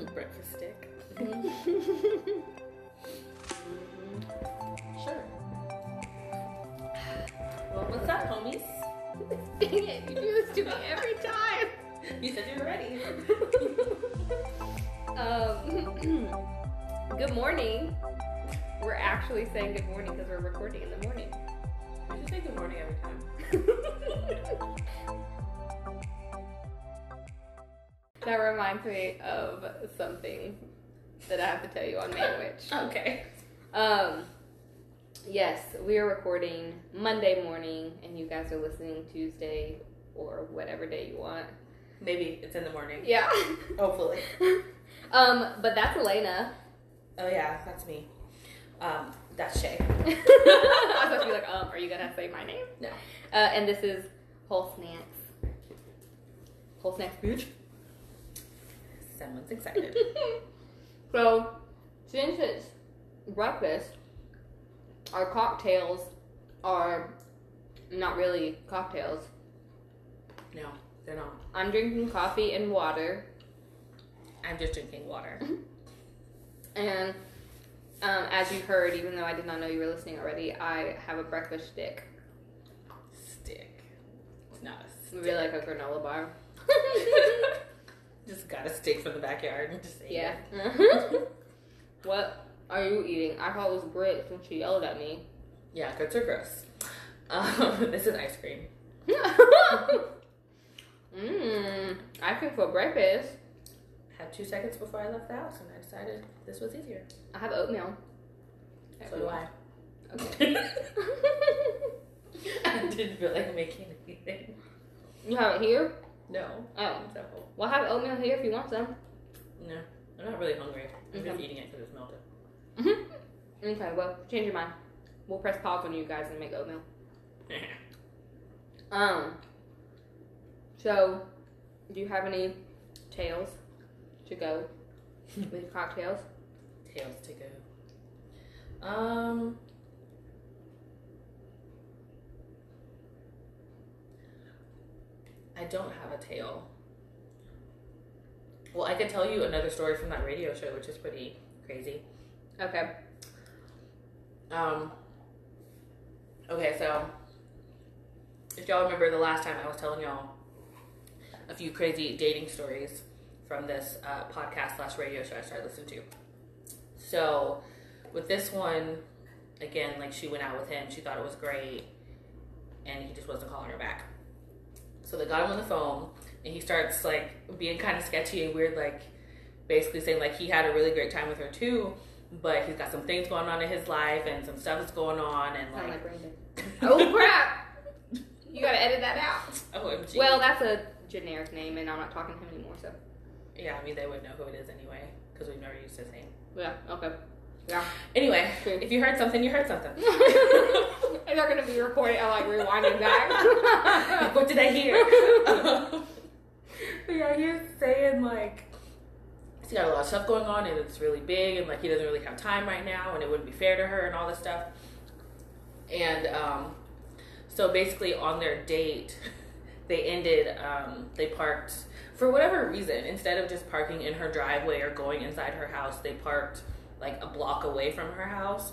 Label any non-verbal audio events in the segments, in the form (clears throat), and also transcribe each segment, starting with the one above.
(laughs) Breakfast stick. (laughs) Sure. Well, what's up, homies? (laughs) Dang it, you do this to me every time. You said you were ready. Um, (clears throat) good morning. We're actually saying good morning because we're recording in the morning. I should say good morning every time. That reminds me of something that I have to tell you on Manwich. (laughs) Okay. Um, yes, we are recording Monday morning, and you guys are listening Tuesday or whatever day you want. Maybe it's in the morning. Yeah. (laughs) Hopefully. (laughs) um, but that's Elena. Oh yeah, that's me. Um, that's Shay. I was supposed to be like, um, are you gonna say my name? No. Uh, and this is Whole Snacks. Whole Snacks, bitch. Someone's excited. (laughs) so, since it's breakfast, our cocktails are not really cocktails. no, they're not. I'm drinking coffee and water, I'm just drinking water. and um, as you heard, even though I did not know you were listening already, I have a breakfast stick. Stick. It's not a stick. Maybe like a granola bar. (laughs) (laughs) just got a stick from the backyard and just ate yeah. (laughs) (laughs) what are you eating? I thought it was grits when she yelled at me. Yeah, grits are gross. Um, (laughs) this is ice cream. Mmm, I think for breakfast, Had two seconds before I left the house, and I decided this was easier. I have oatmeal. So do I. Okay. I didn't feel like making anything. you have it here? No. Oh. So, Well, I have oatmeal here if you want some. no. I'm not really hungry. I'm just eating it because it's melted. Mm-hmm. Okay, well, change your mind. We'll press pause on you guys and make oatmeal. (laughs) Um. So, do you have any tales to go (laughs) with cocktails? Tails to go. Um. I don't have a tail. Well, I could tell you another story from that radio show, which is pretty crazy. Okay. Um. Okay, so if y'all remember the last time I was telling y'all a few crazy dating stories from this uh, podcast slash radio show I started listening to. So with this one, again, like she went out with him, she thought it was great, and he just wasn't calling her back. So they got him on the phone, and he starts like being kind of sketchy and weird, like basically saying like he had a really great time with her too, but he's got some things going on in his life and some stuff that's going on, and Sound like like (laughs) oh crap! You gotta edit that out. OMG. Well, that's a generic name, and I'm not talking to him anymore. So yeah, I mean they would know who it is anyway because we've never used his name. yeah, okay, yeah. Anyway, if you heard something, you heard something. (laughs) and they're gonna be recording. I'm like rewinding back. (laughs) what did I hear? (laughs) yeah, he was saying like he's got a lot of stuff going on and it's really big and like he doesn't really have time right now and it wouldn't be fair to her and all this stuff. And um, so basically on their date, they ended. Um, they parked for whatever reason instead of just parking in her driveway or going inside her house. They parked like a block away from her house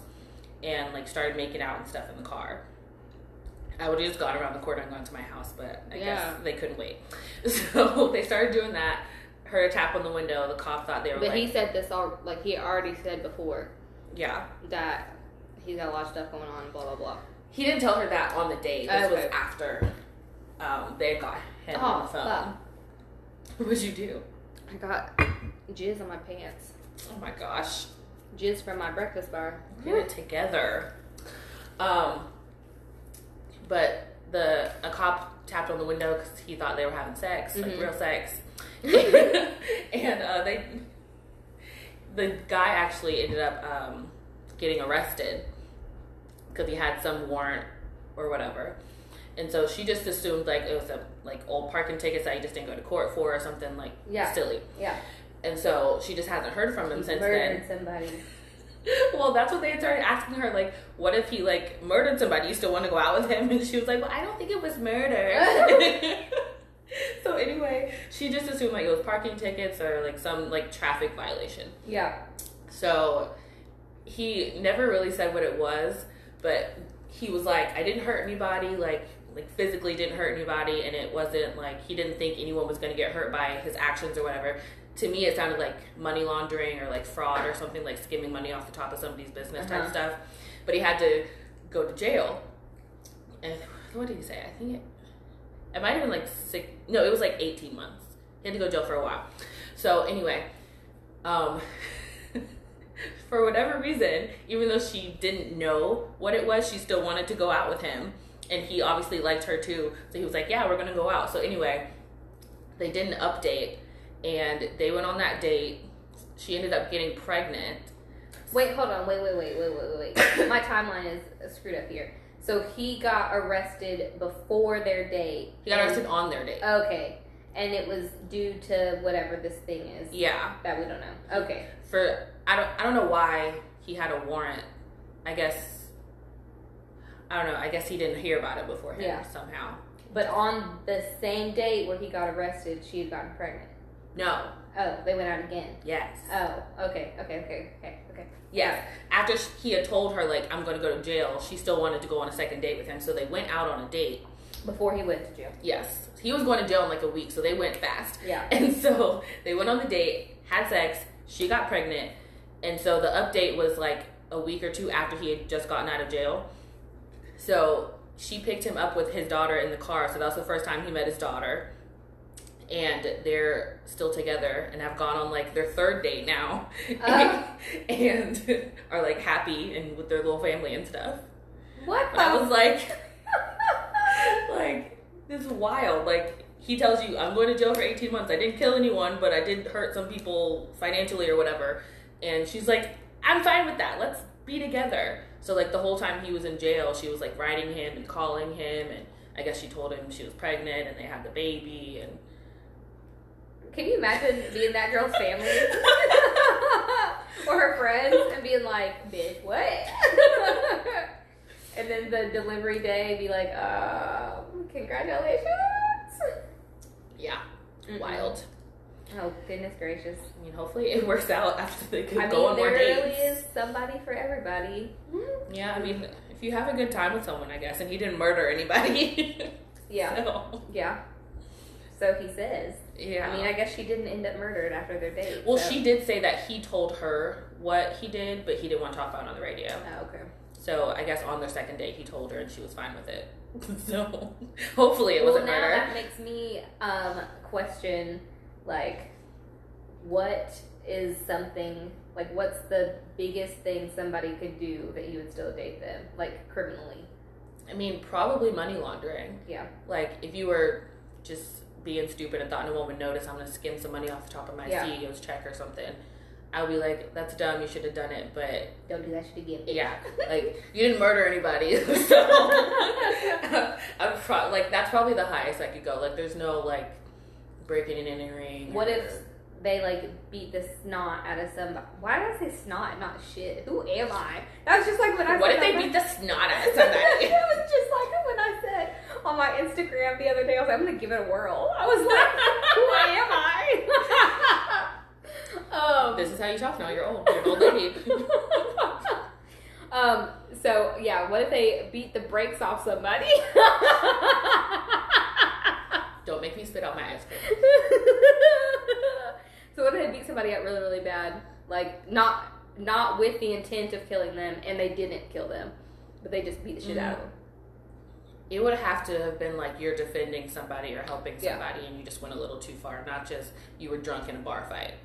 and like started making out and stuff in the car. I would have just gone around the corner and gone to my house, but I Yeah. guess they couldn't wait. (laughs) So they started doing that. Heard a tap on the window. The cop thought they were but like, he said this all like he already said before yeah. that he's got a lot of stuff going on. Blah blah blah. He didn't tell her that on the date. This was after um, they got him on the phone. fuck. (laughs) What'd you do? I got jizz on my pants. Oh my gosh. Jizz from my breakfast bar. Get it together. Um, but the a cop tapped on the window because he thought they were having sex, like Mhm. real sex, (laughs) (laughs) and uh, they the guy actually ended up um, getting arrested because he had some warrant or whatever. And so she just assumed like it was a like old parking tickets that he just didn't go to court for or something like Yeah. silly. Yeah. And so she just hasn't heard from him He since then. murdered somebody. (laughs) well, that's what they had started asking her. Like, what if he like murdered somebody? You still want to go out with him? And she was like, Well, I don't think it was murder. (laughs) so anyway, she just assumed like it was parking tickets or like some like traffic violation. Yeah. So he never really said what it was, but he was like, I didn't hurt anybody, like like physically didn't hurt anybody, and it wasn't like he didn't think anyone was gonna get hurt by his actions or whatever. To me, it sounded like money laundering or like fraud or something like skimming money off the top of somebody's business type Uh-huh. stuff. But he had to go to jail. And what did he say? I think it, it might have been like six. No, it was like eighteen months. He had to go to jail for a while. So anyway, um, (laughs) for whatever reason, even though she didn't know what it was, she still wanted to go out with him. And he obviously liked her too. So he was like, Yeah, we're going to go out. So anyway, they did an update and they went on that date. She ended up getting pregnant. Wait, hold on. Wait, wait, wait, wait, wait, wait. (coughs) My timeline is screwed up here. So he got arrested before their date. He got and- arrested on their date. Okay. And it was due to whatever this thing is Yeah. that we don't know. Okay. For I don't I don't know why he had a warrant. I guess I don't know. I guess he didn't hear about it beforehand Yeah. somehow. But on the same date where he got arrested, she had gotten pregnant. No. Oh, they went out again. Yes. Oh, okay, okay, okay, okay, okay. Yes. After he had told her like I'm going to go to jail, she still wanted to go on a second date with him. So they went out on a date. Before he went to jail. Yes. He was going to jail in like a week, so they went fast. Yeah. (laughs) And so they went on the date, had sex, she got pregnant, and so the update was like a week or two after he had just gotten out of jail. So she picked him up with his daughter in the car, so that was the first time he met his daughter. And they're still together and have gone on like their third date now. Oh. (laughs) and are like happy and with their little family and stuff. What But I was like, (laughs) like this is wild. Like he tells you, I'm going to jail for 18 months. I didn't kill anyone, but I did hurt some people financially or whatever. And she's like, I'm fine with that. Let's be together. So like the whole time he was in jail, she was like writing him and calling him, and I guess she told him she was pregnant and they had the baby and. Can you imagine being that girl's family? (laughs) or her friends and being like, bitch, what? (laughs) and then the delivery day be like, um, congratulations. Yeah, Mm-mm. wild. Oh, goodness gracious. I mean, hopefully it works out after they could I go mean, on more dates. there really is somebody for everybody. Mm-hmm. Yeah, I mean, mm-hmm. if you have a good time with someone, I guess, and he didn't murder anybody. (laughs) Yeah, so, yeah. So he says. Yeah. I mean, I guess she didn't end up murdered after their date. well, so- she did say that he told her what he did, but he didn't want to talk about it on the radio. Oh, okay. So I guess on their second date, he told her, and she was fine with it. (laughs) so hopefully it well, wasn't now murder. that makes me um, question, like, what is something like what's the biggest thing somebody could do that you would still date them, like criminally? I mean, probably money laundering. Yeah. Like if you were just being stupid and thought no one would notice, I'm gonna skim some money off the top of my Yeah. CEO's check or something. I'll be like, that's dumb. You should have done it, but Don't do that shit again. Yeah, (laughs) like you didn't murder anybody, (laughs) so (laughs) I'm pro- like that's probably the highest I could go. Like there's no like breaking and entering. What or- if they like beat the snot out of somebody? Why did I say snot, not shit? Who am I? That was just like when I. What said if they beat the snot out of (laughs) somebody? it was just like when I said on my Instagram the other day, I was like, I'm gonna give it a whirl. I was like, who am I? (laughs) um, this is how you talk now. You're old. You're an old lady. (laughs) um, so yeah, what if they beat the brakes off somebody? Don't make me spit out my ice cream. So what if they beat somebody up really, really bad? Like not not with the intent of killing them, and they didn't kill them, but they just beat the shit out of mm-hmm. them. It would have to have been like you're defending somebody or helping Yeah. somebody, and you just went a little too far. Not just you were drunk in a bar fight,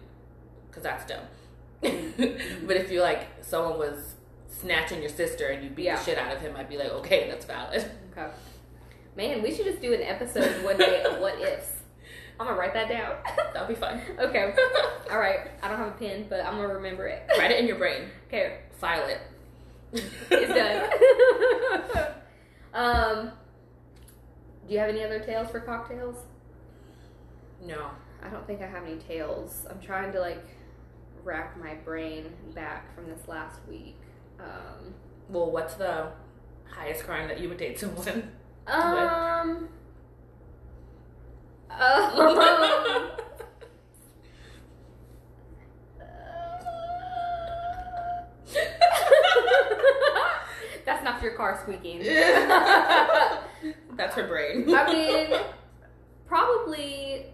because that's dumb. (laughs) but if you like someone was snatching your sister and you beat Yeah. the shit out of him, I'd be like, okay, that's valid. Okay. Man, we should just do an episode one day of (laughs) what ifs. I'm gonna write that down. (laughs) That'll be fun. okay. (laughs) All right. I don't have a pen, but I'm gonna remember it. Write it in your brain. Okay. File it. It's done. (laughs) um, do you have any other tales for cocktails? No. I don't think I have any tales. I'm trying to like rack my brain back from this last week. Um, Well, what's the highest crime that you would date someone? um Um, (laughs) That's not your car squeaking. (laughs) That's her brain. I mean, probably,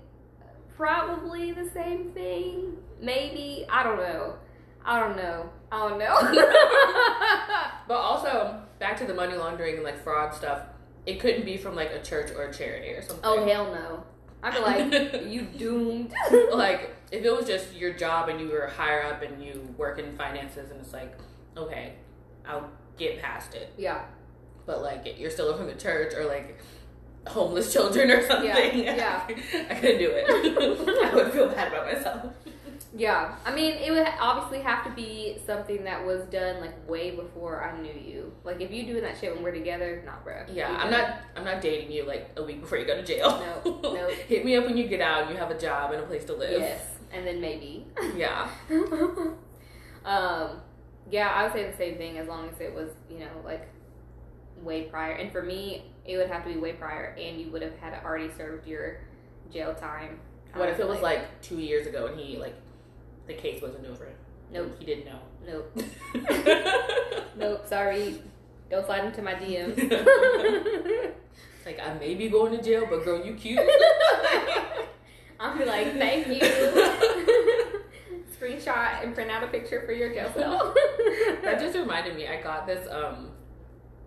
probably the same thing. Maybe I don't know. I don't know. I don't know. (laughs) But also, back to the money laundering and like fraud stuff, it couldn't be from like a church or a charity or something. oh hell no! I feel like (laughs) you doomed. (laughs) like if it was just your job and you were higher up and you work in finances and it's like, okay, I'll get past it. yeah, But like you're still from the church or like homeless children or something. Yeah, (laughs) I couldn't do it. I would feel bad about myself. Yeah. I mean, it would obviously have to be something that was done like way before I knew you. Like if you doing that shit when we're together, nah, bro. Yeah, I'm not. I'm not dating you like a week before you go to jail. No, (laughs) no. Hit me up when you get out. and You have a job and a place to live. Yes, and then maybe. Yeah. (laughs) um, yeah, I would say the same thing as long as it was, you know, like way prior. And for me, it would have to be way prior, and you would have had already served your jail time. What if it was Like, like two years ago and he like the case wasn't over? Nope. He didn't know. Nope. (laughs) Nope. Sorry. Don't slide into my DMs. (laughs) like I may be going to jail, but girl, you cute. (laughs) I'll be like, thank you. Screenshot and print out a picture for your jail cell. that just reminded me. I got this. Um,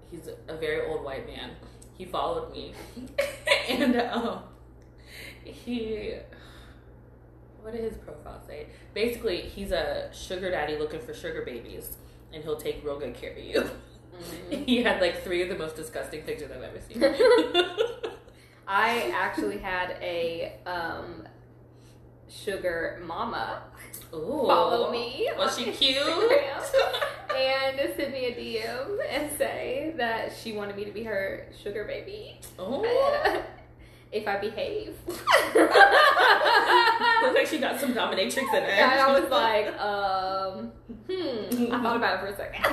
he's a very old white man. He followed me, and um, he. What did his profile say? Basically, he's a sugar daddy looking for sugar babies, and he'll take real good care of you. Mhm. (laughs) He had like three of the most disgusting pictures I've ever seen. (laughs) I actually had a um, sugar mama Ooh. follow me. Was on she cute? (laughs) And send me a DM and say that she wanted me to be her sugar baby. Oh. If I behave. Looks like she got some dominatrix in her. And I was like, um, hmm. I thought about it for a second. (laughs)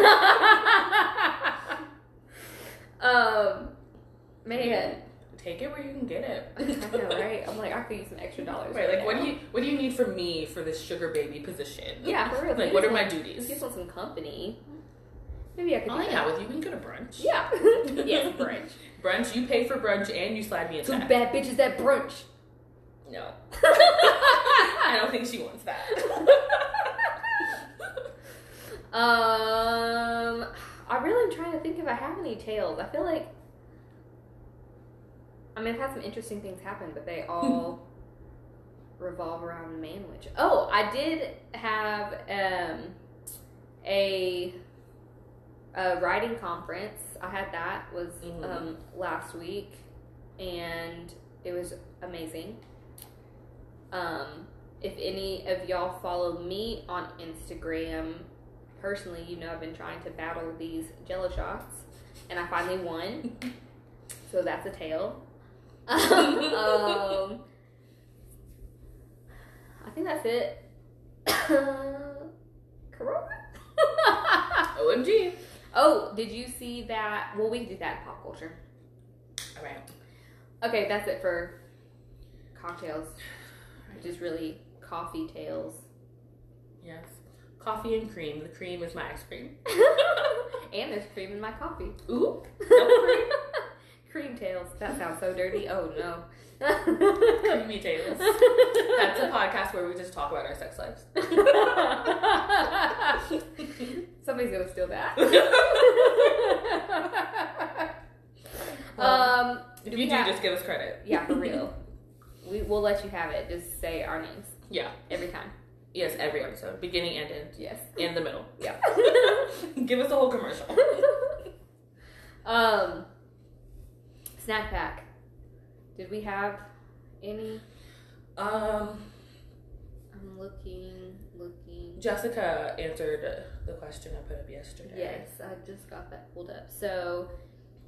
um, man, take it where you can get it. (laughs) I know, right? I'm like, I could use some extra dollars. Right, like what do you what do you need from me for this sugar baby position? Yeah, for real. Like what are my duties? You just want some company. Maybe I could. I'll hang out with you. We can go to brunch. Yeah. (laughs) yes, brunch. Brunch, you pay for brunch and you slide me a Two check. bad bitches at brunch. No. (laughs) I don't think she wants that. (laughs) Um, I really am trying to think if I have any tales. I feel like, I mean, I've had some interesting things happen, but they all revolve around Manwich. Oh, I did have um a a writing conference. I had that was Mhm. um last week, and it was amazing. Um, if any of y'all follow me on Instagram, personally, you know I've been trying to battle these Jello shots, and I finally won. (laughs) so that's a tale. (laughs) um, I think that's it. (coughs) Corona. OMG. Oh, did you see that? Well, we do that in pop culture. Alright. Okay, that's it for cocktails, which is really coffee tails. Yes. Coffee and cream. The cream is my ice cream. (laughs) (laughs) and there's cream in my coffee. Ooh. (laughs) Cream tails. That sounds so dirty. Oh no. (laughs) Creamy. That's a podcast where we just talk about our sex lives. (laughs) Somebody's gonna steal that. Well, (laughs) um, If you do, have- just give us credit. yeah, for real. We will let you have it. Just say our names Yeah. every time. Yes, every episode. Beginning and end. Yes. in the middle. Yeah. Give us a whole commercial. um, snack pack. Did we have any? Um, I'm looking, looking. Jessica answered the question I put up yesterday. Yes, I just got that pulled up. So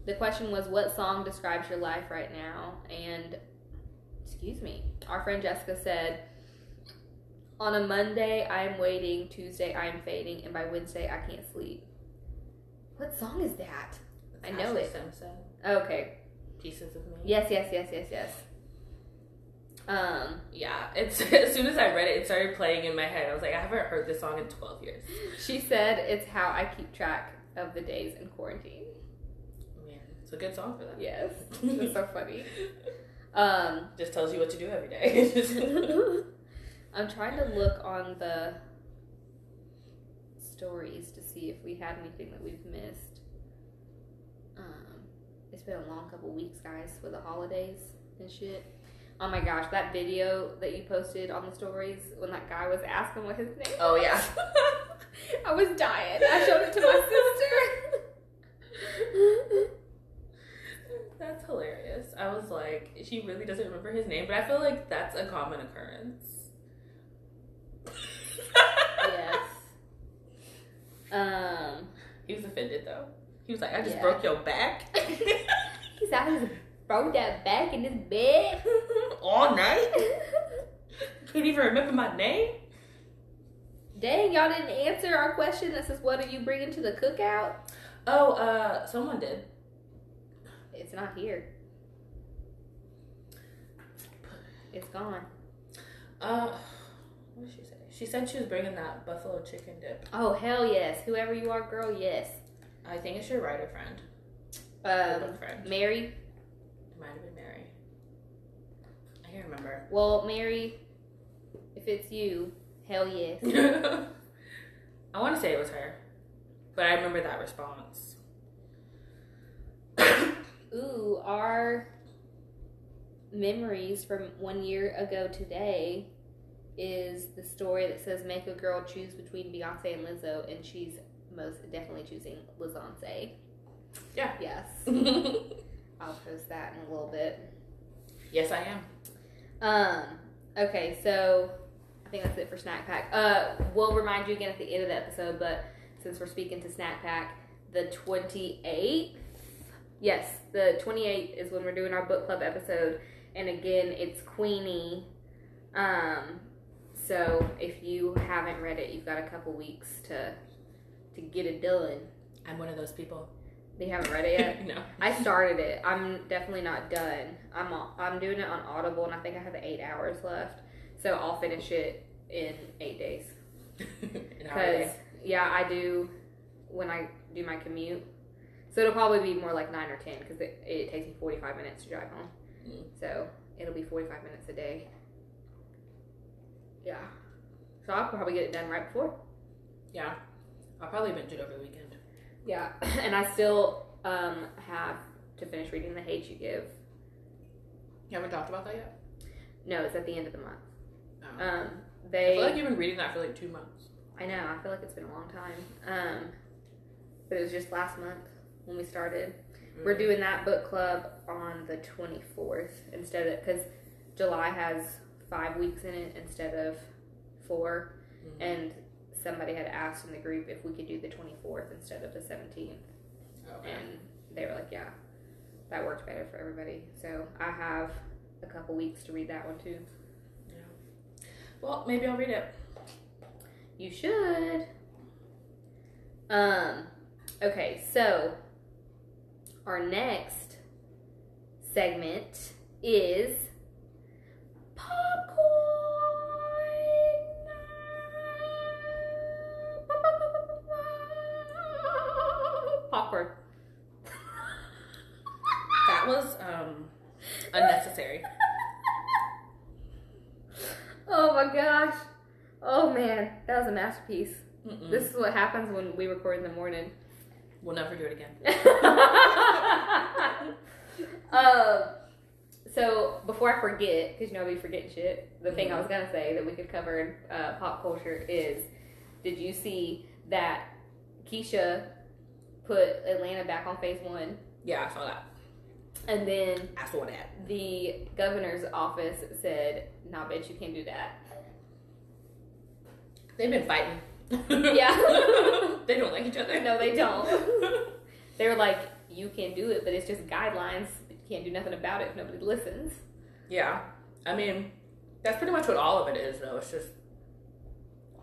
the question was, what song describes your life right now? And excuse me, our friend Jessica said, on a Monday I am waiting, Tuesday I am fading, and by Wednesday I can't sleep. What song is that? I know Ashlee it. Simpson. Okay. Pieces of me. Yes, yes, yes, yes, yes. Um, Yeah, it's (laughs) as soon as I read it, it started playing in my head. I was like, I haven't heard this song in twelve years. she said it's how I keep track of the days in quarantine. Man, it's a good song for that. Yes, (laughs) it's so funny. Um, Just tells you what to do every day. (laughs) I'm trying to look on the stories to see if we had anything that we've missed. It's been a long couple weeks, guys, with the holidays and shit. Oh my gosh, that video that you posted on the stories when that guy was asking what his name oh yeah. (laughs) I was dying. I showed it to my sister. (laughs) That's hilarious. I was like, she really doesn't remember his name, but I feel like that's a common occurrence. (laughs) yes. Um, He was offended though. He was like, I just Yeah. broke your back he's out his broke that back in this bed. (laughs) all night. Can't even remember my name. Dang, y'all didn't answer our question that says, "What are you bringing to the cookout?" Oh, uh, someone did. It's not here. It's gone. Uh, what did she say? She said she was bringing that buffalo chicken dip. Oh hell yes! Whoever you are, girl, yes. I think it's your writer friend. Um, friend. Mary. It might have been Mary. I can't remember. (laughs) Well, Mary, if it's you, hell yes. (laughs) I want to say it was her, but I remember that response. (coughs) Ooh, our memories from one year ago today is the story that says make a girl choose between Beyonce and Lizzo, and she's most definitely choosing Lizonce. Yeah. Yes. (laughs) I'll post that in a little bit. yes, I am. Um, okay, so I think that's it for Snack Pack. Uh, we'll remind you again at the end of the episode, but since we're speaking to Snack Pack, the 28th, yes, the 28th is when we're doing our book club episode, and again, it's Queenie. Um, so if you haven't read it, you've got a couple weeks to to get it done. I'm one of those people. They haven't read it (laughs) yet. no. I started it. I'm definitely not done. I'm I'm doing it on Audible, and I think I have eight hours left. So I'll finish it in eight days. (laughs) Because yeah, I do when I do my commute. So it'll probably be more like nine or ten because it, it takes me 45 minutes to drive home. Mm. So it'll be 45 minutes a day. Yeah. So I'll probably get it done right before. yeah, I'll probably binge it over the weekend. Yeah, (clears throat) and I still um, have to finish reading The Hate You Give. You haven't talked about that yet. No, it's at the end of the month. Oh. Um, I they. feel like you've been reading that for like two months. I know. I feel like it's been a long time. Um, but it was just last month when we started. We're Mm. doing that book club on the 24th instead of because July has five weeks in it instead of four, Mhm. and somebody had asked in the group if we could do the 24th instead of the 17th, Okay. and they were like, "Yeah, that worked better for everybody." So I have a couple weeks to read that one too. Yeah. Well, maybe I'll read it. You should. Um, okay, so our next segment is popcorn. Popcorn. A masterpiece. Mm-mm. This is what happens when we record in the morning. We'll never do it again. (laughs) (laughs) um, so before I forget, because you know I be forgetting shit, the thing I was gonna say that we could cover in uh, pop culture is, did you see that Keisha put Atlanta back on phase one, Yeah, I saw that. and then I saw that. the governor's office said, "Nah, bitch, you can't do that." They've been fighting. Yeah. (laughs) they don't like each other. No, they don't. (laughs) They're like, "You can do it, but it's just guidelines. You can't do nothing about it if nobody listens." yeah. I mean, that's pretty much what all of it is, though. It's just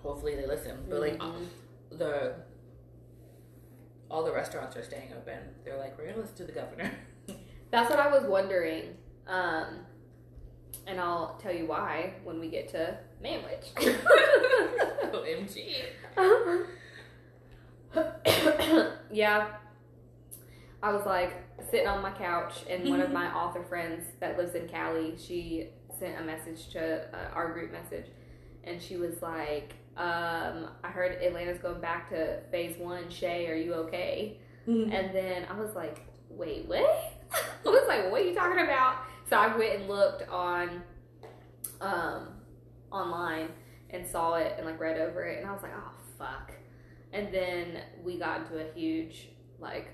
hopefully they listen. But like Mhm. the all the restaurants are staying open. They're like, we're gonna listen to the governor. (laughs) That's what I was wondering. Um, and I'll tell you why when we get to Manwich. (laughs) OMG. (laughs) yeah. I was like sitting on my couch, and one of my (laughs) author friends that lives in Cali, she sent a message to uh, our group message, and she was like, um, "I heard Atlanta's going back to phase one. Shay, are you okay?" Mm-hmm. And then I was like, "Wait, what?" I was like, "What are you talking about?" So I went and looked on, um, online and saw it and like read over it, and I was like, "Oh fuck." And then we got into a huge like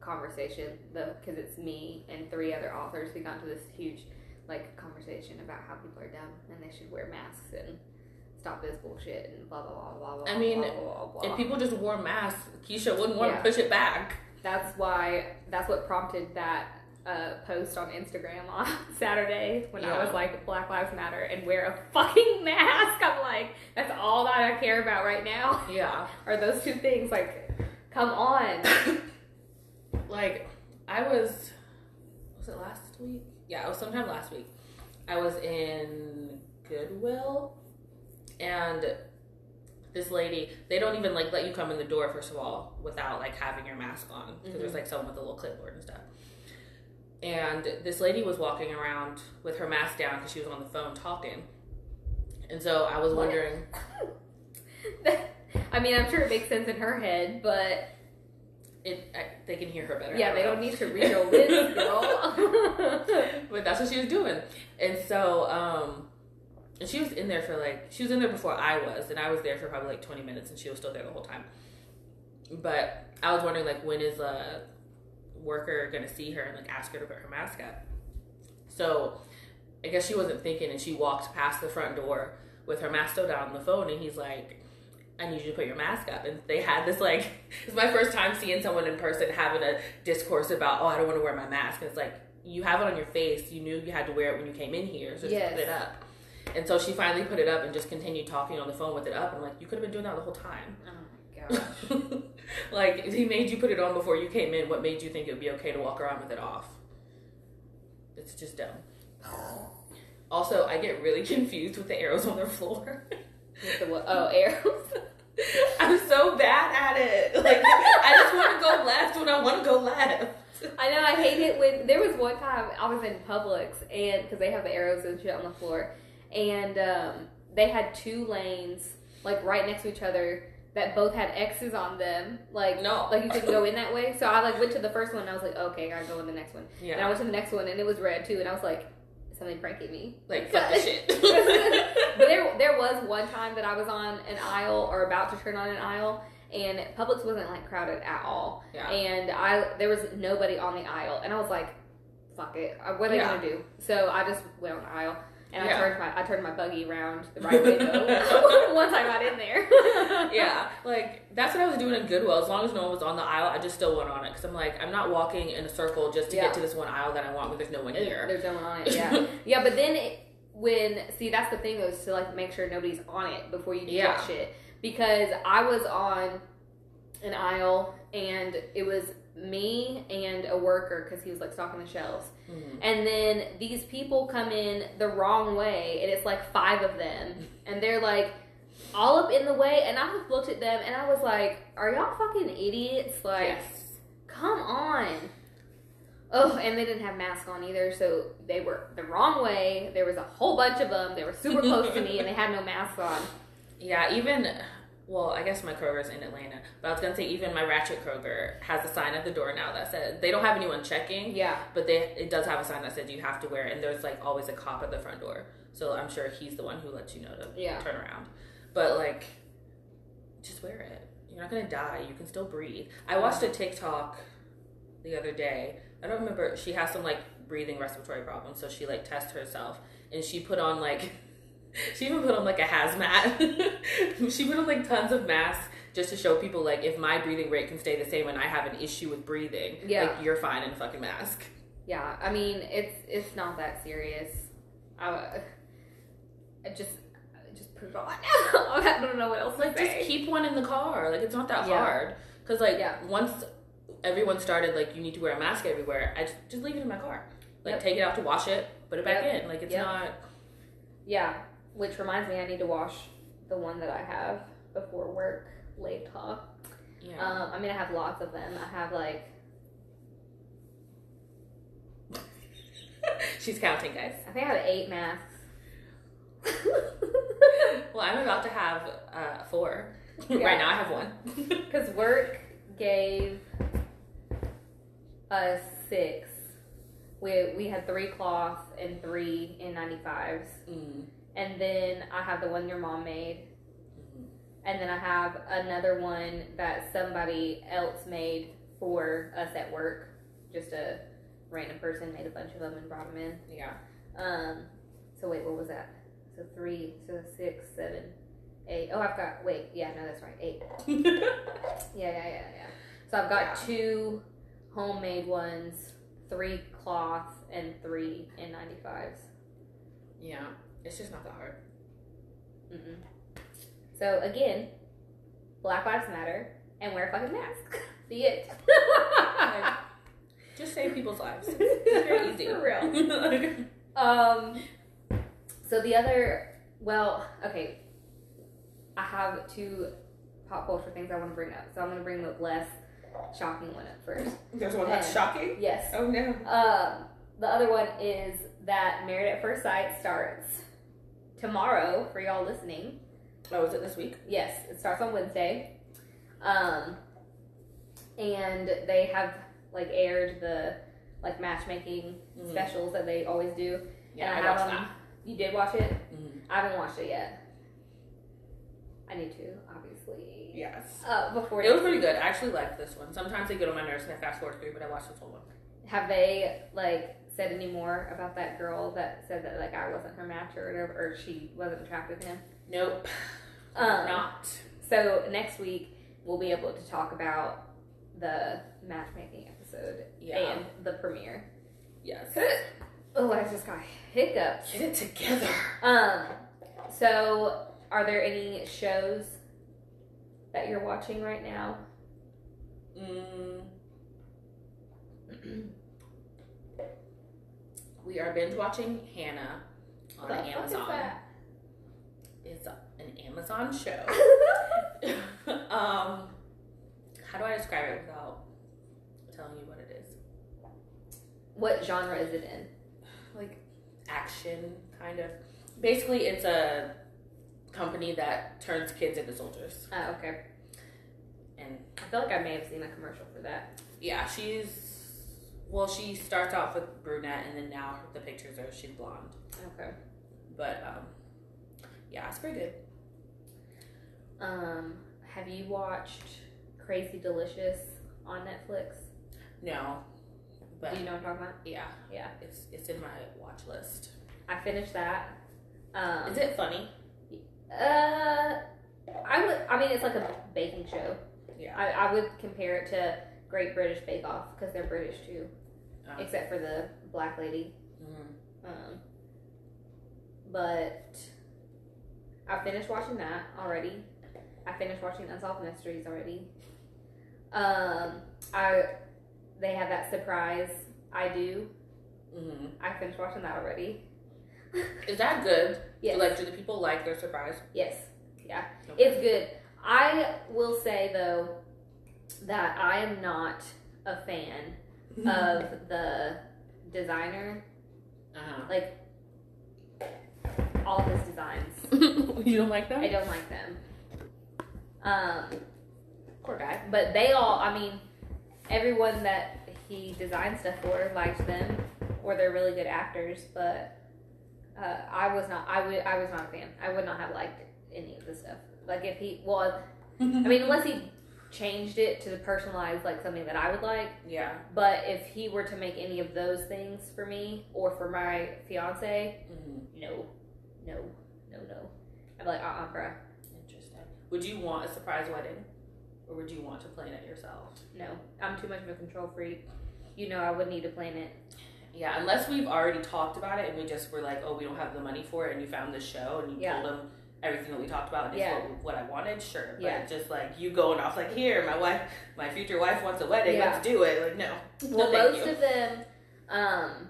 conversation the because it's me and three other authors we got into this huge like conversation about how people are dumb and they should wear masks and stop this bullshit and blah blah blah blah blah I mean, blah, blah, blah. If people just wore masks, Keisha wouldn't want Yeah. to push it back. that's why that's what prompted that uh, post on Instagram on (laughs) Saturday when I was like Black Lives Matter and wear a fucking (laughs) mask I'm like that's all that I care about right now Yeah. (laughs) are those two things like come on (coughs) like I was was it last week? Yeah, it was sometime last week. I was in Goodwill and this lady, they don't even like let you come in the door first of all without like having your mask on because there's like someone with a little clipboard and stuff. And this lady was walking around with her mask down because she was on the phone talking. And so I was wondering, (laughs) I mean, I'm sure it makes sense in her head, but it, I, they can hear her better. Yeah, they know. don't need to read your lips, girl. but that's what she was doing. And so, um, and she was in there for like, she was in there before I was, and I was there for probably like 20 minutes, and she was still there the whole time. But I was wondering, like, when is a worker gonna see her and like ask her to put her mask up? So I guess she wasn't thinking, and she walked past the front door with her mask still down on the phone, and he's like, I need you to put your mask up. And they had this like, (laughs) it's my first time seeing someone in person having a discourse about, oh, I don't want to wear my mask. And it's like, you have it on your face. You knew you had to wear it when you came in here, so just Yes. put it up. And so she finally put it up and just continued talking on the phone with it up. I'm like, you could have been doing that the whole time. oh my gosh. (laughs) (laughs) like, he made you put it on before you came in. What made you think it would be okay to walk around with it off? It's just dumb. (gasps) Also, I get really confused with the arrows on their floor. With the what? Oh, arrows. (laughs) I'm so bad at it. (laughs) Like I just want to go left when I want to go left. I know. I hate it when there was one time I was in Publix and because they have the arrows and shit on the floor, and um, they had two lanes like right next to each other that both had X's on them. Like No. like you couldn't go in that way. So I like went to the first one. and I was like, okay, I gotta go in the next one. Yeah. And I went to the next one and it was red too. And I was like, something pranking me. Like (laughs) fuck this shit. (laughs) but there, there was one time that I was on an aisle or about to turn on an aisle, and Publix wasn't like crowded at all. yeah. And I, there was nobody on the aisle, and I was like, "Fuck it, what are they Yeah. gonna do?" So I just went on the aisle, and Yeah. I turned my, I turned my buggy around the right way though. (laughs) (laughs) Once I got in there. (laughs) yeah, like that's what I was doing in Goodwill. As long as no one was on the aisle, I just still went on it because I'm like, I'm not walking in a circle just to Yeah. get to this one aisle that I want when there's no one here. There's no one on it. Yeah, yeah. But then it, when see, that's the thing though, is to like make sure nobody's on it before you Yeah. get shit. Because I was on an aisle and it was me and a worker because he was like stocking the shelves. Mhm. And then these people come in the wrong way, and it's like five of them, and they're like all up in the way. And I just looked at them and I was like, "Are y'all fucking idiots? Like, yes. come on." Oh, and they didn't have masks on either, so they were the wrong way. There was a whole bunch of them. They were super close to me, and they had no masks on. (laughs) Yeah, even well, I guess my Kroger's in Atlanta, but I was gonna say even my Ratchet Kroger has a sign at the door now that says they don't have anyone checking, Yeah, but they it does have a sign that says you have to wear it, and there's like always a cop at the front door, so I'm sure he's the one who lets you know to Yeah. turn around. But like, just wear it. You're not gonna die. You can still breathe. I watched a TikTok the other day. I don't remember. She has some like breathing respiratory problems, so she like tests herself, and she put on like. (laughs) (laughs) She even put on like a hazmat. (laughs) she put on like tons of masks just to show people like if my breathing rate can stay the same and I have an issue with breathing, Yeah. like you're fine in a fucking mask. yeah. I mean, it's it's not that serious. I, I just I just put it on. (laughs) I don't know what else Like just keep one in the car. Like it's not that Yeah. hard. Cause like Yeah. once everyone started like you need to wear a mask everywhere, I just just leave it in my car. Like Yep. take it out to wash it, put it back Yep. in. Like it's Yep. not. Yeah, which reminds me, I need to wash the one that I have before work later. Yeah. Um, I mean, I have lots of them. I have like (laughs) She's counting, guys. I think I have eight masks. (laughs) Well, I'm about to have uh, four. Yeah. right now, I have one. (laughs) Because work gave us six. We we had three cloth and three N95s, Mm. And then I have the one your mom made, and then I have another one that somebody else made for us at work. Just a random person made a bunch of them and brought them in. Yeah. Um, so wait, what was that? So three, so six, seven, eight. Oh, I've got wait, yeah, no, that's right, eight. (laughs) Yeah, yeah, yeah, yeah. So I've got Yeah. two homemade ones, three cloth, and three N95s. yeah. It's just not that hard. Mm-mm. So again, Black Lives Matter and wear a fucking mask. (laughs) Be it. (laughs) Just save people's lives. (laughs) It's very easy. For real. Um, so the other, well, okay, I have two pop culture things I want to bring up. So I'm going to bring the less shocking one up first. There's one that's shocking. Yes. Oh no. Um, the other one is that Married at First Sight starts tomorrow for y'all listening. Oh, is it this week? Yes, it starts on Wednesday. Um, and they have like aired the like matchmaking Mhm. specials that they always do. Yeah, and I I watched them. You did watch it? that. Mhm. I haven't watched it yet. I need to, obviously. Yes. Uh, before It was pretty good. I actually liked this one. Sometimes they get on my nerves and I fast forward through, but I watched this whole one. Have they like said any more about that girl that said that like I wasn't her match or whatever, or she wasn't attracted to him? Nope. Um, not. So next week we'll be able to talk about the matchmaking episode Yeah. and the premiere. Yes. Oh, I just got hiccups. Get it together. Um, so are there any shows that you're watching right now? Mm. (clears throat) We are binge watching Hanna on The Amazon. It's an Amazon show. (laughs) um, how do I describe it without telling you what it is? what genre is it in? Like action, kind of. Basically, it's a company that turns kids into soldiers, Oh, okay. and I feel like I may have seen a commercial for that. yeah, she's well. She starts off with brunette, and then now the pictures are she's blonde. Okay. But um, yeah, it's pretty good. Um, have you watched Crazy Delicious on Netflix? No, but Do you know what I'm talking about? yeah, Yeah. it's it's in my watch list. I finished that. Um, Is it funny? Uh, I would. I mean, it's like a baking show. Yeah. I, I would compare it to Great British Bake Off because they're British too, Um, except for the black lady. mhm. Um, but I finished watching that already. I finished watching Unsolved Mysteries already. Um, I they have that surprise. I do. Mhm. I finished watching that already. (laughs) Is that good? Yes. Like, do the people like their surprise? yes. Yeah. Okay. It's good. I will say though that I am not a fan of the designer. Uh-huh. Like all of his designs. (laughs) you don't like them? I don't like them. Um, Poor guy. but they all, I mean, everyone that he designed stuff for likes them, or they're really good actors. But uh, I was not. I would. I was not a fan. I would not have liked any of the stuff. Like if he, well, I mean, unless he changed it to personalize like something that I would like. yeah. But if he were to make any of those things for me or for my fiance, Mhm. no, no, no, no. I'd be like, uh, uh bruh, Interesting. Would you want a surprise wedding, or would you want to plan it yourself? no. I'm too much of a control freak. You know, I would need to plan it. Yeah, unless we've already talked about it and we just were like, oh, we don't have the money for it, and you found this show and you Yeah. told them everything that we talked about and Yeah. what, what I wanted, sure. But Yeah. just like you going off like, here, my wife, my future wife wants a wedding, Yeah. let's do it. Like, no. Well, no, most you. of them, um,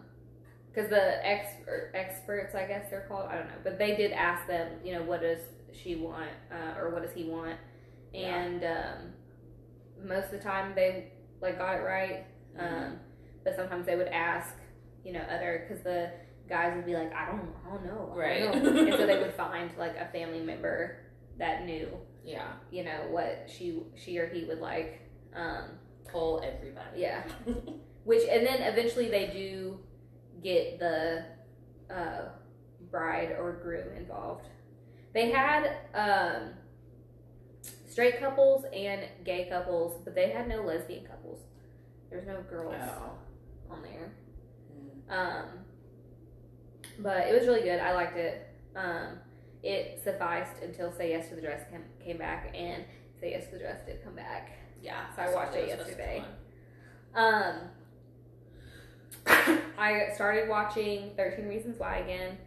because the expert experts, I guess they're called. I don't know, but they did ask them, you know, what does she want, uh, or what does he want, and um, most of the time they like got it right. Mhm. Um, but sometimes they would ask, you know, other because the guys would be like, I don't, I don't know, I don't Right. know." and so they would (laughs) find like a family member that knew, yeah. you know, what she she or he would like. Um, Pull everybody. yeah. (laughs) Which and then eventually they do get the uh, bride or groom involved. They had um, straight couples and gay couples, but they had no lesbian couples. There's no girls Oh. on there. Mm. Um, but it was really good. I liked it. Um, it sufficed until Say Yes to the Dress came, came back, and Say Yes to the Dress did come back. Yeah. So I watched it yesterday. Um, (coughs) I started watching 13 Reasons Why again.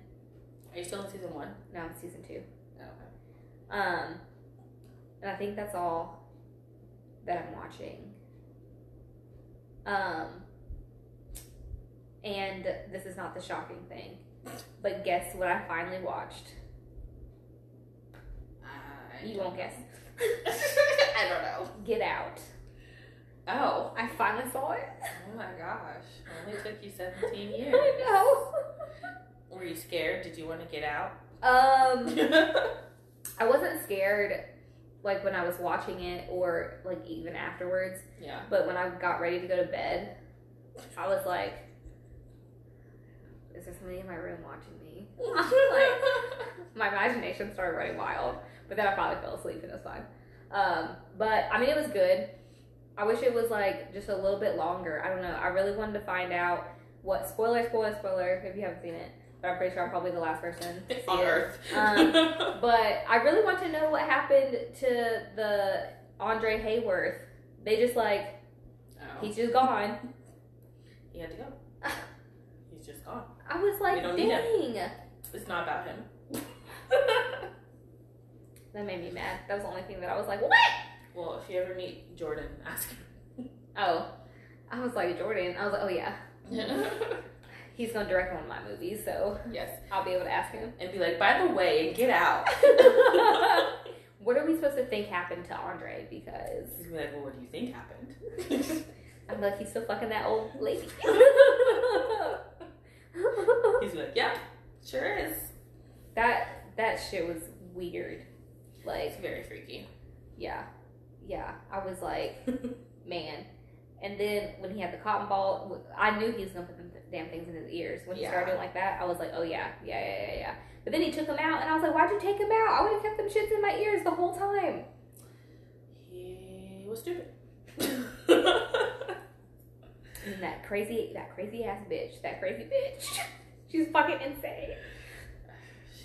Are you still in season one? No, I'm season two. Oh, okay. Um, and I think that's all that I'm watching. Um, and this is not the shocking thing, but guess what I finally watched? I You won't guess. (laughs) I don't know. Get Out. Oh. I finally saw it. Oh my gosh. It only took you 17 (laughs) years. I know. Were you scared? Did you want to get out? Um, (laughs) I wasn't scared like when I was watching it or like even afterwards. yeah. But when I got ready to go to bed, I was like, "Is there somebody in my room watching me?" (laughs) like, my imagination started running wild. But then I finally fell asleep and it was fine. Um, but I mean, it was good. I wish it was like just a little bit longer. I don't know. I really wanted to find out what spoiler, spoiler, spoiler. If you haven't seen it, but I'm pretty sure I'm probably the last person to see on it. Earth. Um, (laughs) But I really want to know what happened to the Andre Hayworth. They just like oh. he's just gone. he had to go. He's just gone. I was like, dang. It's not about him. (laughs) That made me mad. That was the only thing that I was like, what? well, if you ever meet Jordan, (laughs) ask him. Oh, I was like Jordan. I was like, oh yeah, (laughs) he's gonna direct one of my movies, so yes. I'll be able to ask him. And be like, by the way, get out. what are we supposed to think happened to Andre? Because He's gonna be like, well, what do you think happened? I'm like, he's still fucking that old lady. (laughs) He's like, yeah, sure is. that that shit was weird. Like, It's very freaky. yeah, yeah. I was like, (laughs) man. And then when he had the cotton ball, I knew he was gonna put the damn things in his ears. When he Yeah. started doing like that, I was like, oh yeah, yeah, yeah, yeah, yeah. But then he took them out, and I was like, why'd you take them out? I would have kept them shits in my ears the whole time. He was stupid. (laughs) And that crazy, that crazy ass bitch, that crazy bitch, (laughs) she's fucking insane.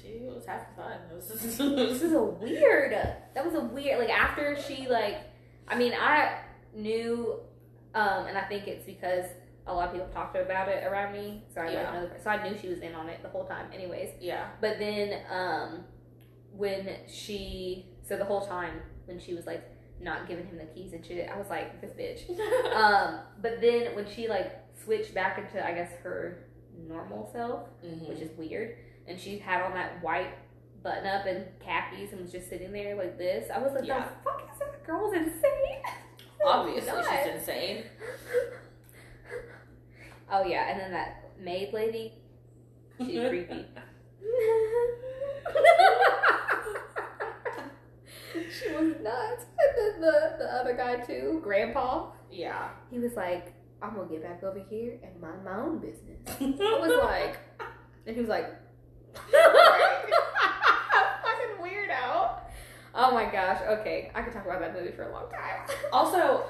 she was having fun. (laughs) (laughs) This is a weird. That was a weird. Like after she like, I mean, I knew, um, and I think it's because a lot of people talked about it around me, so I Yeah. know. So I knew she was in on it the whole time, anyways. yeah. But then, um, when she, so the whole time when she was like not giving him the keys and shit, I was like, this bitch. (laughs) um, but then when she like switched back into, I guess her normal self, Mhm. which is weird. And she had on that white button up and khakis and was just sitting there like this. I was like, Yeah. the fuck is that girl's insane? (laughs) Obviously, she's insane. (laughs) oh yeah, and then that maid lady, she's creepy. she was nuts. And then the, the other guy too, Grandpa, Yeah. he was like, I'm gonna get back over here and mind my own business. (laughs) I was like, and he was like, (laughs) fucking weirdo. Oh my gosh. Okay, I could talk about that movie for a long time. (laughs) Also,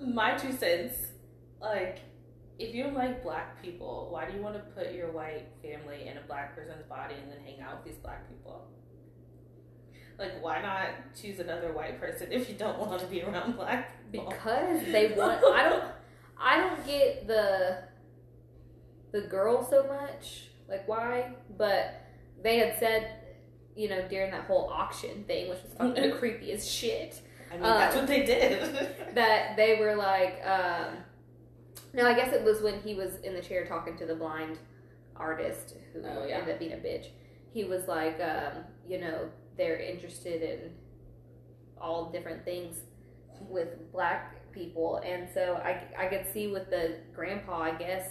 my two cents, like, if you don't like black people, why do you want to put your white family in a black person's body and then hang out with these black people? Like, why not choose another white person if you don't want to be around black people? because they want. I don't. I don't get the the girl so much. Like why? But they had said, you know, during that whole auction thing, which was fucking creepy as shit. I mean, Um, that's what they did. (laughs) that they were like, um, No, I guess it was when he was in the chair talking to the blind artist who Oh, yeah. ended up being a bitch. He was like, um, you know, they're interested in all different things with black people, and so I, I could see with the grandpa, I guess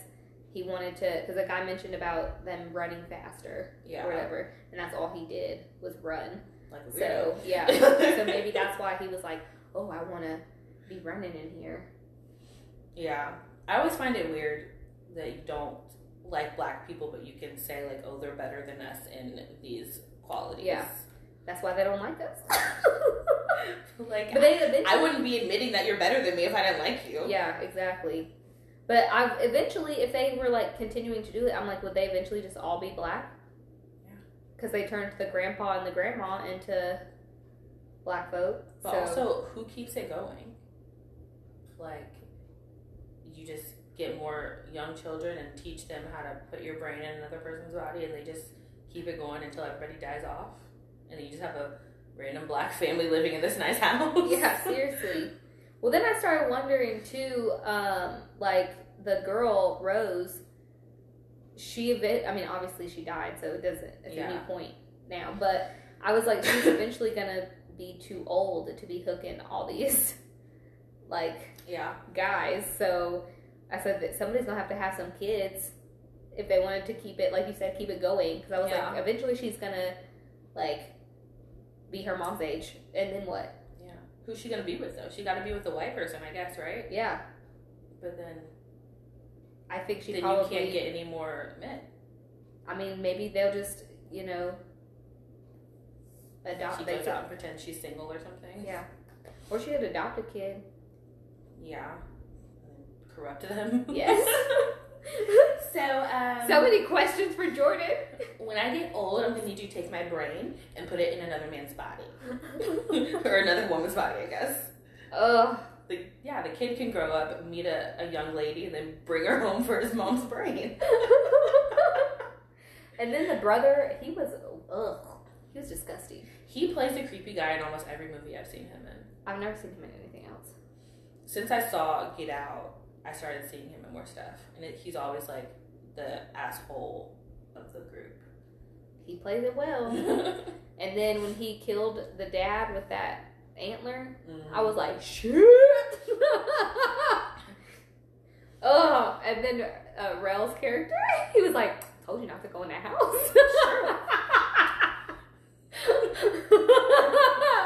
he wanted to, because the guy mentioned about them running faster Yeah. or whatever, and that's all he did was run. Like So yeah, (laughs) so maybe that's why he was like, oh, I want to be running in here. Yeah. I always find it weird that you don't like black people, but you can say like, oh, they're better than us in these qualities. Yeah. That's why they don't like us. (laughs) like, but they eventually, I wouldn't be admitting that you're better than me if I didn't like you. Yeah, exactly. But I eventually, if they were like continuing to do it, I'm like, would they eventually just all be black? Yeah. Because they turned the grandpa and the grandma into black folk. But so also, who keeps it going? Like, you just get more young children and teach them how to put your brain in another person's body, and they just keep it going until everybody dies off, and then you just have a random black family living in this nice (laughs) house. yeah, seriously. Well, then I started wondering too, um, like the girl Rose. She, I mean, obviously she died, so it doesn't. It's a Yeah. new point now. But I was like, she's eventually gonna be too old to be hooking all these, (laughs) like yeah, guys. So I said that somebody's gonna have to have some kids if they wanted to keep it, like you said, keep it going. Because I was Yeah. like, eventually she's gonna like be her mom's age, and then what? yeah. Who's she gonna be with though? She got to be with a white person, I guess, right? Yeah, But then, I think she then probably. you can't get any more men. I mean, maybe they'll just you know adopt. She they goes out and pretends she's single or something. Yeah, or she could adopt a kid. Yeah. Corrupt them. Yes. (laughs) (laughs) so, um, so many questions for Jordan. when I get old, I'm gonna need you to take my brain and put it in another man's body. (laughs) or another woman's body, I guess. Ugh. The, yeah, the kid can grow up, meet a, a young lady, and then bring her home for his mom's brain. (laughs) and then the brother, he was ugh. He was disgusting. He plays the creepy guy in almost every movie I've seen him in. I've never seen him in anything else. Since I saw Get Out, I started seeing him in more stuff. And it, he's always like the asshole of the group. He plays it well. (laughs) and then when he killed the dad with that antler, I was like, shit. (laughs) oh, and then uh, Rel's character, (laughs) he was like, told you not to go in that house.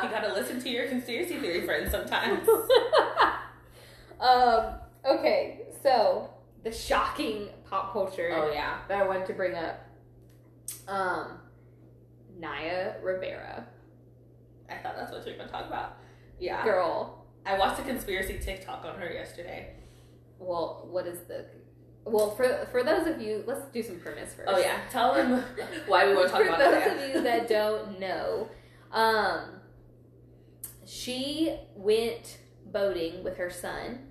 you gotta listen to your conspiracy theory friends sometimes. um, okay, so the shocking pop culture oh, yeah. that I wanted to bring up. Um, Naya Rivera, I thought that's what you were gonna talk about. Yeah. girl. I watched a conspiracy TikTok on her yesterday. Well, what is the? Well, for for those of you, let's do some premise first. Oh yeah, tell them (laughs) why we want to talk for about it. For those of you that don't know, um, she went boating with her son,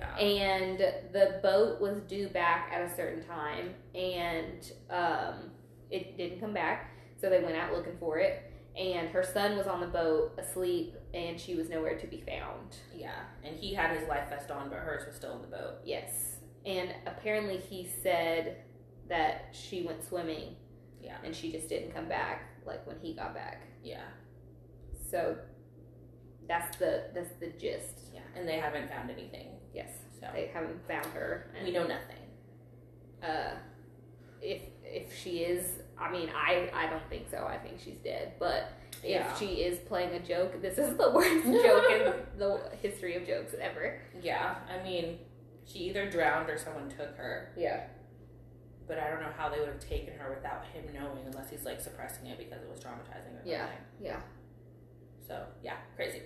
Yeah. and the boat was due back at a certain time, and um, it didn't come back. So they went out looking for it, and her son was on the boat asleep, and she was nowhere to be found. Yeah, and he had his life vest on, but hers was still in the boat. Yes, and apparently he said that she went swimming, Yeah. and she just didn't come back. Like when he got back. Yeah. So that's the that's the gist. Yeah. And they haven't found anything. Yes, So they haven't found her. And, we know nothing. Uh, if if she is, I mean, I I don't think so. I think she's dead. But Yeah. if she is playing a joke, this is the (laughs) worst (laughs) joke in the history of jokes ever. Yeah. I mean, she either drowned or someone took her, Yeah. but I don't know how they would have taken her without him knowing, unless he's like suppressing it because it was traumatizing or Yeah. something. Yeah. So yeah, crazy.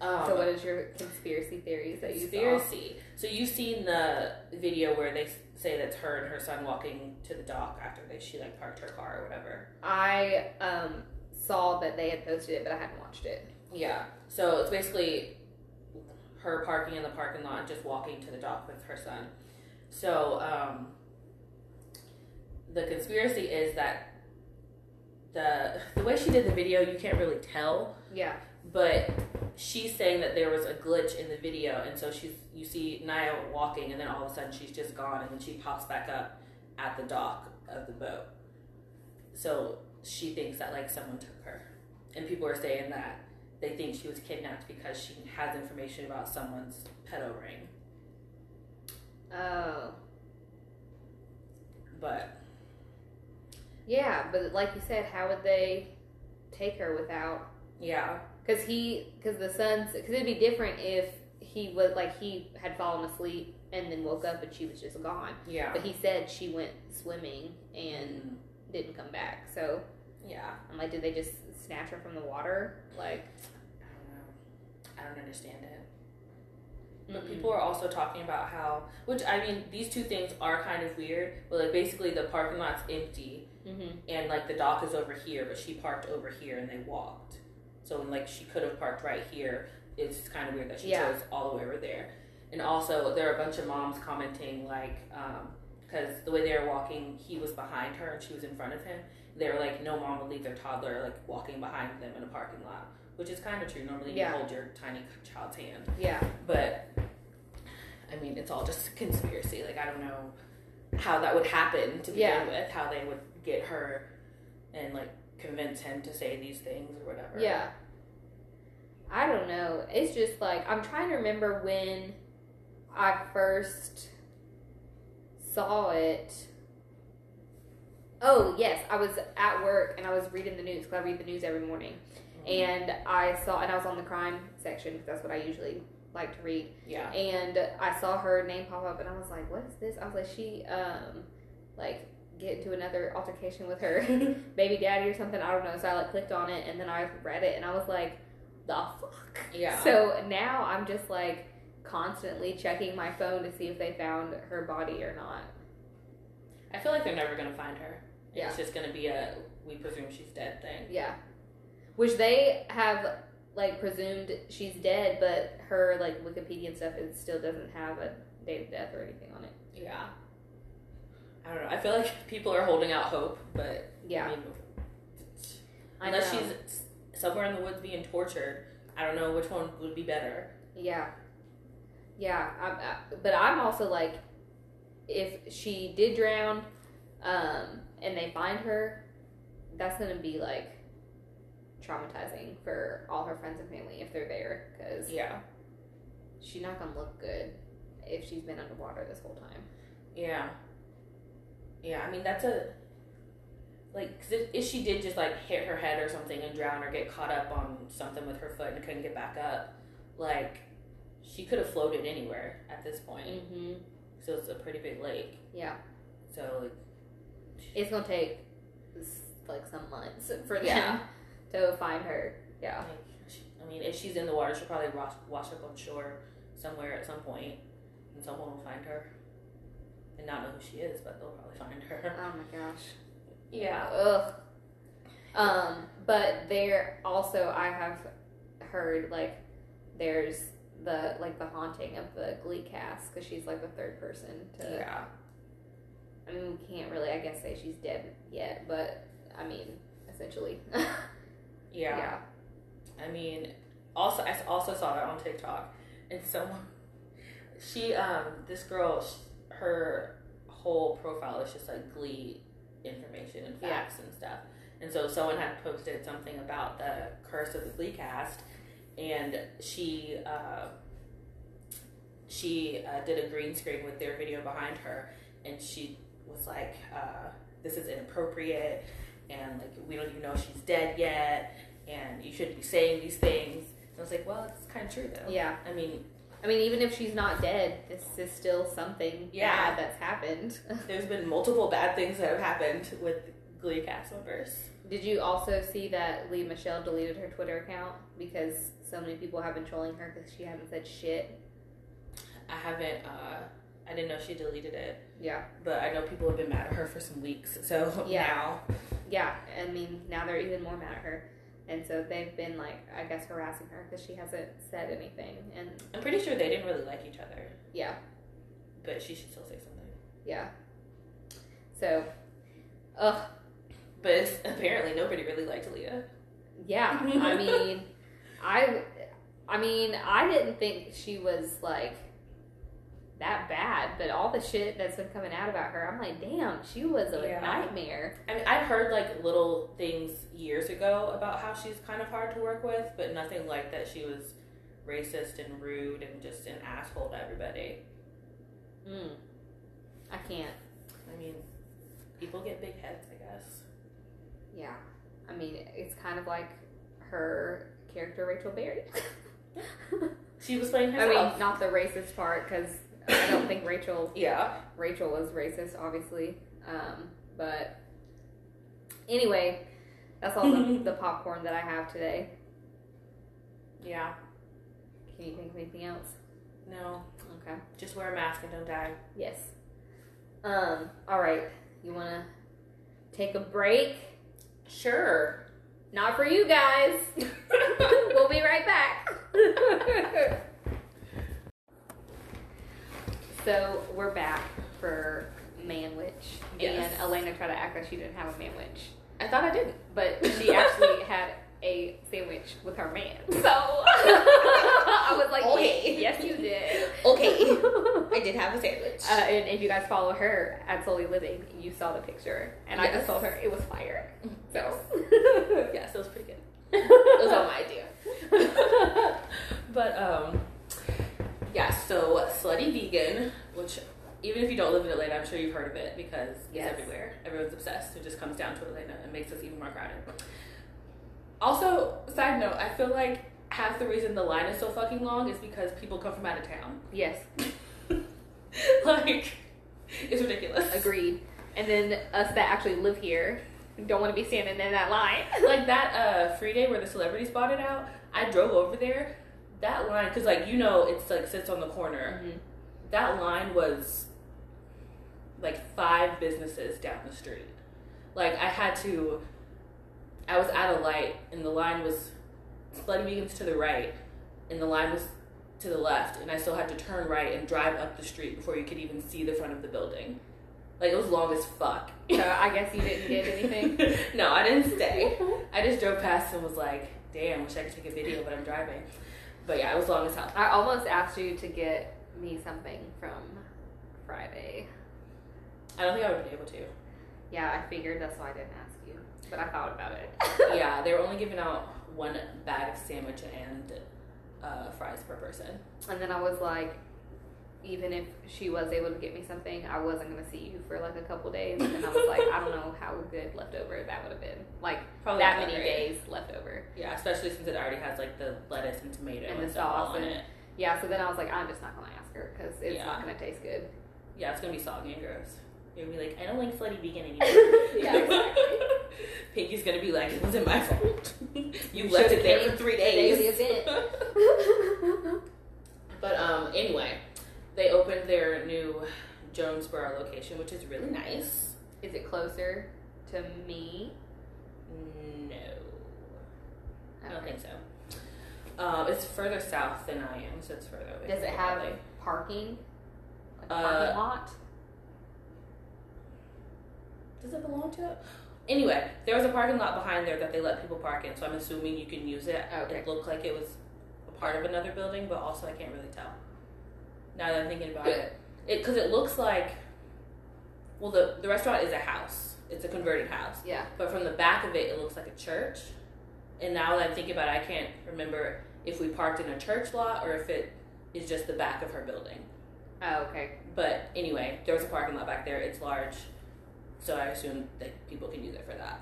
Um, so what is your conspiracy theories that you saw? conspiracy. So you've seen the video where they say that's her and her son walking to the dock after they she like parked her car or whatever. I um saw that they had posted it, but I hadn't watched it. Yeah. So it's basically her parking in the parking lot and just walking to the dock with her son. So um, the conspiracy is that the (laughs) the way she did the video, you can't really tell, Yeah. but she's saying that there was a glitch in the video, and so she's you see Naya walking, and then all of a sudden she's just gone, and then she pops back up at the dock of the boat. So she thinks that like someone took her, and people are saying that they think she was kidnapped because she has information about someone's pedo ring. Oh. But Yeah, but like you said, how would they take her without? yeah, Because he, because the son's, because it'd be different if he was like he had fallen asleep and then woke up and she was just gone. yeah, But he said she went swimming and didn't come back. So yeah. I'm like, did they just snatch her from the water? Like, I don't know. I don't understand it. But mm-mm. people are also talking about how, which I mean, these two things are kind of weird. But like, basically, the parking lot's empty, Mhm. and like the dock is over here, but she parked over here, and they walked. So like, she could have parked right here. It's kind of weird that she Yeah. chose all the way over there. And also, there are a bunch of moms commenting like, um, because the way they were walking, he was behind her and she was in front of him. They were like, no mom would leave their toddler like walking behind them in a parking lot, which is kind of true. Normally, Yeah. you hold your tiny child's hand. yeah, But I mean, it's all just conspiracy. Like I don't know how that would happen to begin Yeah. with. How they would get her and like convince him to say these things or whatever. yeah. I don't know. It's just like I'm trying to remember when I first saw it. Oh yes, I was at work and I was reading the news because I read the news every morning, Mhm. and I saw and I was on the crime section because that's what I usually like to read. yeah, and I saw her name pop up, and I was like, "What is this?" I was like, "She um, like get into another altercation with her (laughs) baby daddy or something." I don't know. So I like clicked on it, and then I read it, and I was like, "The fuck." yeah. So now I'm just like constantly checking my phone to see if they found her body or not. I feel like they're never gonna find her. Yeah. It's just gonna be a we presume she's dead thing. Yeah, which they have like presumed she's dead, but her like Wikipedia and stuff it still doesn't have a date of death or anything on it. Yeah. I don't know. I feel like (laughs) people are holding out hope, but I Yeah, mean, unless she's somewhere in the woods being tortured, I don't know which one would be better. Yeah, yeah. I, I, but I'm also like, if she did drown, um, and they find her, that's gonna be like traumatizing for all her friends and family if they're there, because Yeah. she's not gonna look good if she's been underwater this whole time. Yeah. Yeah, I mean that's a like 'cause if, if she did just like hit her head or something and drown or get caught up on something with her foot and couldn't get back up, like she could have floated anywhere at this point. Mm-hmm. So it's a pretty big lake. Yeah, So like it's gonna take like some months for them Yeah. to find her. Yeah, Like, she, I mean, if she's in the water, she'll probably wash, wash up on shore somewhere at some point, and someone will find her. And not know who she is, but they'll probably find her. (laughs) Oh my gosh. Yeah. Ugh. Um, but there also I have heard like there's the like the haunting of the Glee cast because she's like the third person to. Yeah. I mean, we can't really I guess say she's dead yet, but I mean essentially. (laughs) Yeah. Yeah. I mean, also I also saw that on TikTok, and someone, she um this girl, sh her whole profile is just like Glee information and Yeah. facts and stuff. And so someone had posted something about the curse of the Glee cast, and she uh, she uh, did a green screen with their video behind her, and she was like, uh, "This is inappropriate." And like we don't even know she's dead yet, and you shouldn't be saying these things. And I was like, well, it's kind of true though. yeah. I mean, I mean, even if she's not dead, this is still something Yeah. bad that's happened. (laughs) there's been multiple bad things that have happened with Glee cast members. Did you also see that Lea Michele deleted her Twitter account because so many people have been trolling her because she hasn't said shit? I haven't. Uh, I didn't know she deleted it, Yeah. but I know people have been mad at her for some weeks. So (laughs) Yeah. now, Yeah, I mean, now they're even more mad at her. And so they've been, like, I guess harassing her because she hasn't said anything. And I'm pretty sure they didn't really like each other, yeah, but she should still say something. yeah. So, ugh, But it's, apparently, nobody really liked Lea. yeah. I (laughs) mean, I, I mean, I didn't think she was like that bad, but all the shit that's been coming out about her, I'm like, damn, she was a Yeah. nightmare. I mean, I've heard like little things years ago about how she's kind of hard to work with, but nothing like that. She was racist and rude and just an asshole to everybody. Mm. I can't. I mean, people get big heads, I guess. Yeah. I mean, it's kind of like her character, Rachel Berry. (laughs) She was playing her I mean, not the racist part, because I don't think Rachel yeah. Rachel was racist, obviously. Um, but anyway, that's all the, (laughs) the popcorn that I have today. Yeah. Can you think of anything else? No. Okay. Just wear a mask and don't die. Yes. Um. All right. You want to take a break? Sure. Not for you guys. (laughs) (laughs) we'll be right back. So we're back for Manwich, Yes. and Elena tried to act like she didn't have a Manwich. I thought I didn't. but she actually (laughs) had a sandwich with her man. So (laughs) I was like, Okay. yes, you did. Okay. (laughs) I did have a sandwich. Uh, and if you guys follow her at Solely Living, you saw the picture, and I just told her it was fire. So yes, it was pretty good. it was all my idea. but um, yeah. So slutty vegan, which even if you don't live in Atlanta, I'm sure you've heard of it because Yes. it's everywhere. Everyone's obsessed. It just comes down to Atlanta and makes us even more crowded. Also, side note, I feel like half the reason the line is so fucking long is because people come from out of town. (laughs) yes, like, it's ridiculous. agreed. And then us that actually live here don't want to be standing in that line. like that uh free day where the celebrities bought it out i drove over there that line because like you know it's like sits on the corner Mhm. that line was like five businesses down the street like i had to i was at a light and the line was slutty vegans to the right and the line was to the left and i still had to turn right and drive up the street before you could even see the front of the building like it was long as fuck So I guess you didn't get anything. (laughs) no i didn't stay (laughs) I just drove past and was like, damn, wish I could take a video, but I'm driving. But yeah, it was long as hell. I almost asked you to get me something from Friday. I don't think I would have been able to. Yeah, I figured that's why I didn't ask you, but I thought about it. (laughs) yeah, they were only giving out one bag of sandwich and uh, fries per person. And then I was like, even if she was able to get me something, I wasn't gonna see you for like a couple days. And I was like, I don't know how good leftover that would have been. Like Probably that many great. days left over. Yeah, especially since it already has like the lettuce and tomato And and, the stuff all sauce on and- it. Yeah, so then I was like, I'm just not gonna ask her because it's Yeah. not gonna taste good. Yeah, it's gonna be soggy and gross. You're gonna be like, I don't like slutty vegan (laughs) anymore. Yeah, exactly. Pinky's gonna be like, it wasn't my fault. (laughs) you You left it there for three the day of days. the. (laughs) But um, anyway, they opened their new Jonesboro location, which is really nice. Is it closer to me? No, I don't Okay. think so. Um, it's further south than I am, so it's further away. Does it have Valley. parking? Like a Uh, parking lot? Does it belong to it? Anyway, there was a parking lot behind there that they let people park in, so I'm assuming you can use it. Okay. It looked like it was a part of another building, but also I can't really tell. Now that I'm thinking about it, it because it looks like, well, the the restaurant is a house. It's a converted house. Yeah. But from the back of it, it looks like a church. And now that I'm thinking about it, I can't remember if we parked in a church lot or if it is just the back of her building. Oh, okay. But anyway, there was a parking lot back there. It's large, so I assume that people can use it for that.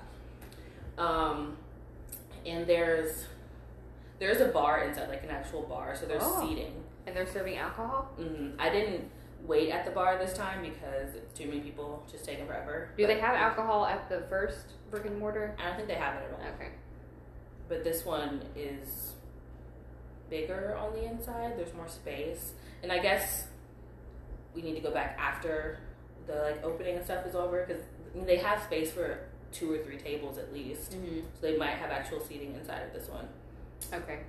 Um, and there's there's a bar inside, like an actual bar. So there's Oh. seating. And they're serving alcohol? hmm I didn't wait at the bar this time because it's too many people, just taking forever. Do they have alcohol at the first brick and mortar? I don't think they have it at all. Okay. but this one is bigger on the inside. There's more space, and I guess we need to go back after the like opening and stuff is over because I mean, they have space for two or three tables at least, Mm-hmm. so they might have actual seating inside of this one. Okay.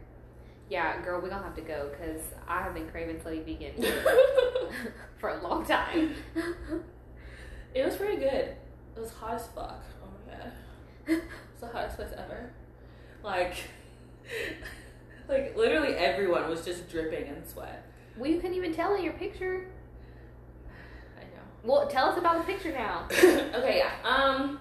Yeah, girl, we're gonna have to go because I have been craving slutty vegan (laughs) for a long time. it was pretty good. It was hot as fuck. Oh my god, it's the hottest place ever. Like, (laughs) like literally everyone was just dripping in sweat. Well, you couldn't even tell in your picture. (sighs) I know. Well, tell us about the picture now. (coughs) okay, yeah. Um,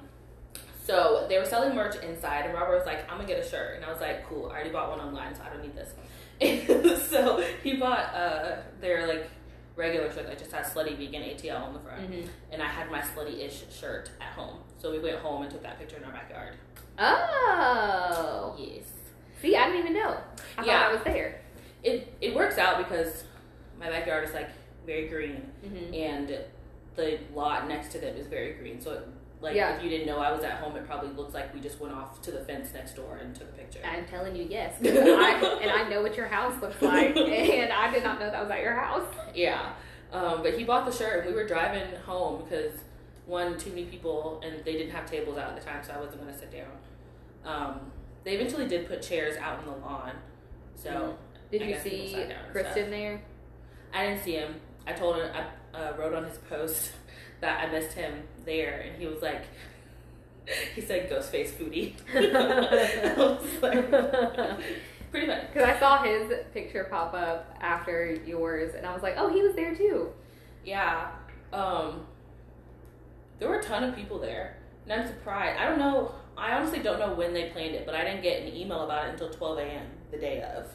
so they were selling merch inside, and Robert was like, "I'm gonna get a shirt," and I was like, "Cool, I already bought one online, so I don't need this." And (laughs) so he bought uh their like regular shirt that just has slutty vegan ATL on the front, Mhm. and I had my slutty-ish shirt at home. So we went home and took that picture in our backyard. Oh. Yes, See, I didn't even know. I Yeah. thought I was there. it it works out because my backyard is like very green, Mm-hmm. and the lot next to them is very green. So, it, like, Yeah. if you didn't know I was at home, it probably looks like we just went off to the fence next door and took a picture. I'm telling you, yes. (laughs) I, and I know what your house looks like, (laughs) and I did not know that was at your house. Yeah, um, but he bought the shirt, and we were driving home because one, too many people, and they didn't have tables out at the time, so I wasn't going to sit down. Um, they eventually did put chairs out on the lawn, so Did I you see Kristen there? I didn't see him. I told him I uh, wrote on his post that I missed him there, and he was like, (laughs) he said Ghostface foodie. Like, (laughs) (laughs) pretty much. Because I saw his picture pop up after yours, and I was like, oh, he was there too. Yeah. Um, there were a ton of people there, and I'm surprised. I don't know. I honestly don't know when they planned it, but I didn't get an email about it until 12 a.m. the day of.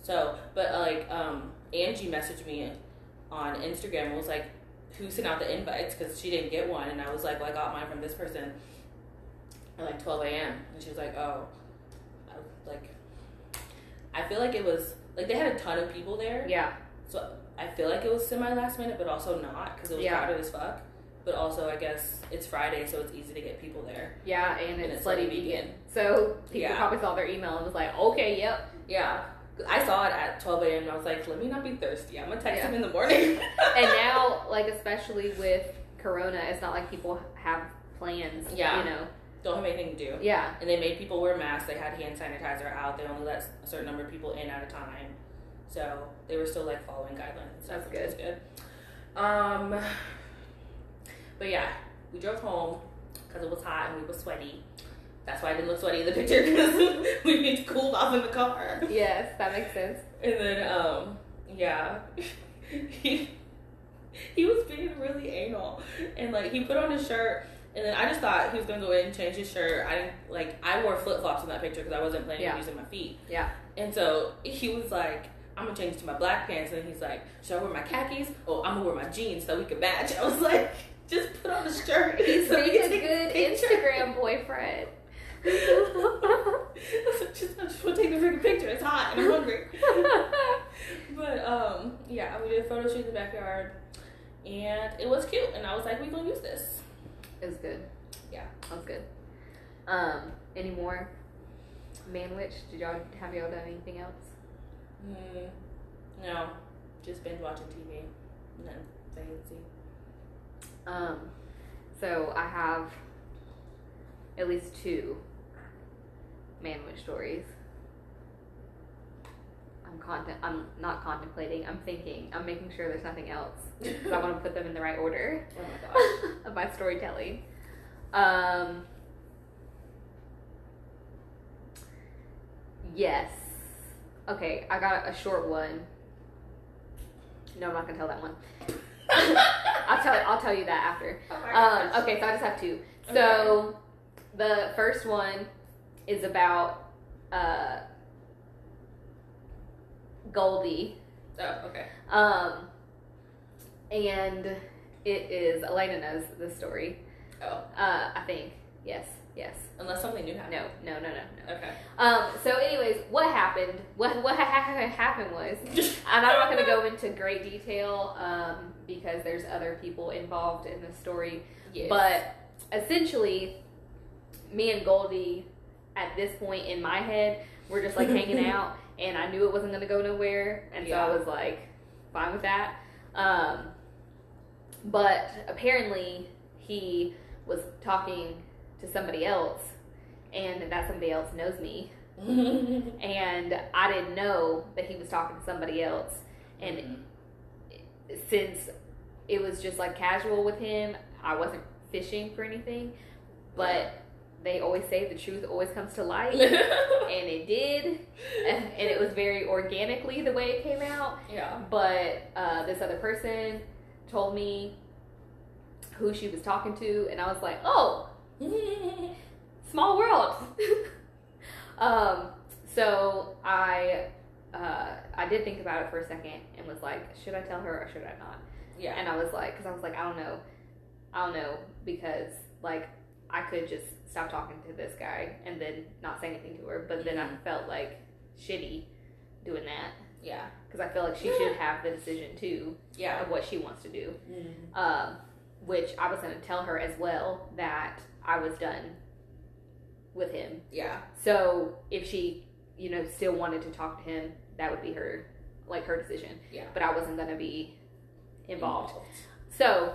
So, but like, um, Angie messaged me on Instagram and was like, "Who sent out the invites?" Because she didn't get one, and I was like, "Well, I got mine from this person." At like 12 a.m. and she was like, "Oh, I, like." I feel like it was like they had a ton of people there. Yeah. So I feel like it was semi last minute, but also not because it was Yeah. crowded as fuck. But also, I guess it's Friday, so it's easy to get people there. Yeah, and And it's it's slutty slutty vegan. So people Yeah. probably saw their email and was like, okay, yep. Yeah, I saw it at 12 a.m. and I was like, let me not be thirsty. I'm gonna text Yeah. him in the morning. (laughs) (laughs) and now, like, especially with Corona, it's not like people have plans. Yeah. You know? don't have anything to do. Yeah. And they made people wear masks. They had hand sanitizer out. They only let a certain number of people in at a time. So they were still like following guidelines That's stuff. That's good. Um, but yeah, we drove home because it was hot and we were sweaty. That's why I didn't look sweaty in the picture (laughs) because we need to cool off in the car. Yes, that makes sense. And then, um, yeah, he he was being really anal, and like he put on his shirt, and then I just thought he was gonna go in and change his shirt. I didn't like I wore flip flops in that picture because I wasn't planning Yeah. on using my feet, Yeah. and so he was like. I'm gonna change to my black pants, and he's like, "Should I wear my khakis? Oh, I'm gonna wear my jeans so we can match." (laughs) I was like, "Just put on a shirt." He's so we being can a good picture." Instagram boyfriend. Just want to take the freaking picture. It's hot and I'm hungry. (laughs) but um, yeah, we did a photo shoot in the backyard, and it was cute. And I was like, we gonna use this. It was good. Yeah. That was good. Um, any more Manwich? Did y'all have y'all done anything else? Mm, no, just been watching TV. Nothing fancy. Um, so I have at least two Manwich stories. I'm content. I'm not contemplating. I'm thinking. I'm making sure there's nothing else because I want to put them in the right order (laughs) Oh my (laughs) of my storytelling. Um, yes. Okay, I got a short one. No, I'm not gonna tell that one. (laughs) I'll tell. I'll tell you that after. Oh Um, okay, so I just have two. So the first one is about uh, Goldie, Oh, okay. um, and it is Elena knows the story. Oh, Uh, I think yes, yes. unless something new happened. No, no, no, no, no. Okay. Um, so, anyways, what happened? What what ha- ha- happened was, (laughs) and I'm not going to go into great detail um, because there's other people involved in the story. Yes. But essentially, me and Goldie, at this point in my head, we're just like hanging (laughs) out, and I knew it wasn't to go nowhere, and so I was like, fine with that. Um, but apparently, he was talking to somebody else, and that somebody else knows me, (laughs) and I didn't know that he was talking to somebody else, and since it was just like casual with him, I wasn't fishing for anything. But they always say the truth always comes to light, (laughs) and it did, and, it was very organically the way it came out. yeah. But uh, this other person told me who she was talking to, and I was like, oh, (laughs) small world. (laughs) um, so I uh, I did think about it for a second and was like, should I tell her or should I not? yeah. And I was like, because I was like, I don't know, I don't know, because like I could just stop talking to this guy and then not say anything to her, but then I Mhm. felt like shitty doing that Yeah. because I feel like she should have the decision too Yeah. of what she wants to do. Mm. Um, which I was going to tell her as well that I was done with him. Yeah. So if she, you know, still wanted to talk to him, that would be her, like her decision. Yeah. But I wasn't going to be involved. So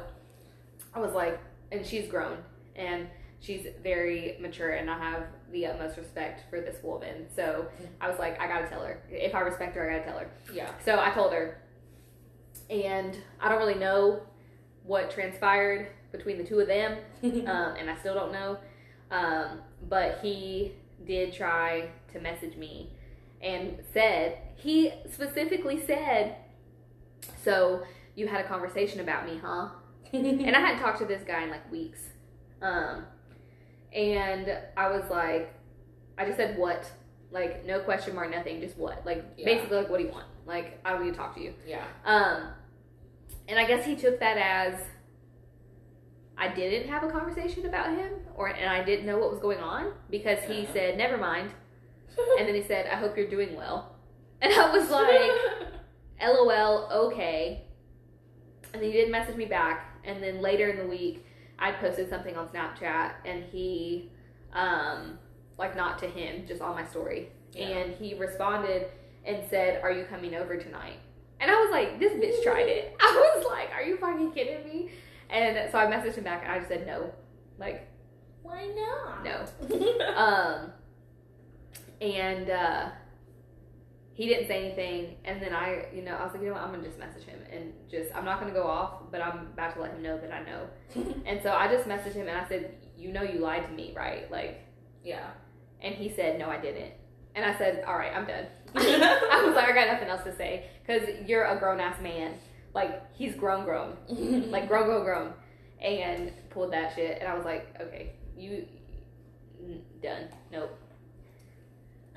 I was like, and she's grown and she's very mature, and I have the utmost respect for this woman. So I was like, I gotta tell her. If I respect her, I gotta tell her. Yeah. So I told her, and I don't really know what transpired between the two of them, (laughs) um, and I still don't know. Um, but he did try to message me and said, he specifically said, So you had a conversation about me, huh? (laughs) and I hadn't talked to this guy in like weeks. Um, and I was like, I just said what, like no question mark, nothing, just what, like Yeah. basically like what do you want? Like I don't need to talk to you. yeah. Um, and I guess he took that as I didn't have a conversation about him, or and I didn't know what was going on because he Yeah. said never mind, (laughs) and then he said I hope you're doing well, and I was (laughs) like. LOL, okay. And then he didn't message me back. And then later in the week, I posted something on Snapchat and he, um, like not to him, just on my story. Yeah. And he responded and said, Are you coming over tonight? And I was like, This bitch tried it. (laughs) I was like, Are you fucking kidding me? And so I messaged him back and I just said, No. Like, Why not? no. (laughs) Um, and uh, he didn't say anything. And then I, you know, I was like, you know what, I'm gonna just message him and just, I'm not gonna go off, but I'm about to let him know that I know. (laughs) And so I just messaged him and I said, you know, you lied to me, right? Like, yeah. and he said, no, I didn't. And I said, all right, I'm done. (laughs) I was like, I got nothing else to say because you're a grown ass man. Like he's grown, grown, (laughs) like grown, grown, grown, and pulled that shit. And I was like, okay, you done. Nope.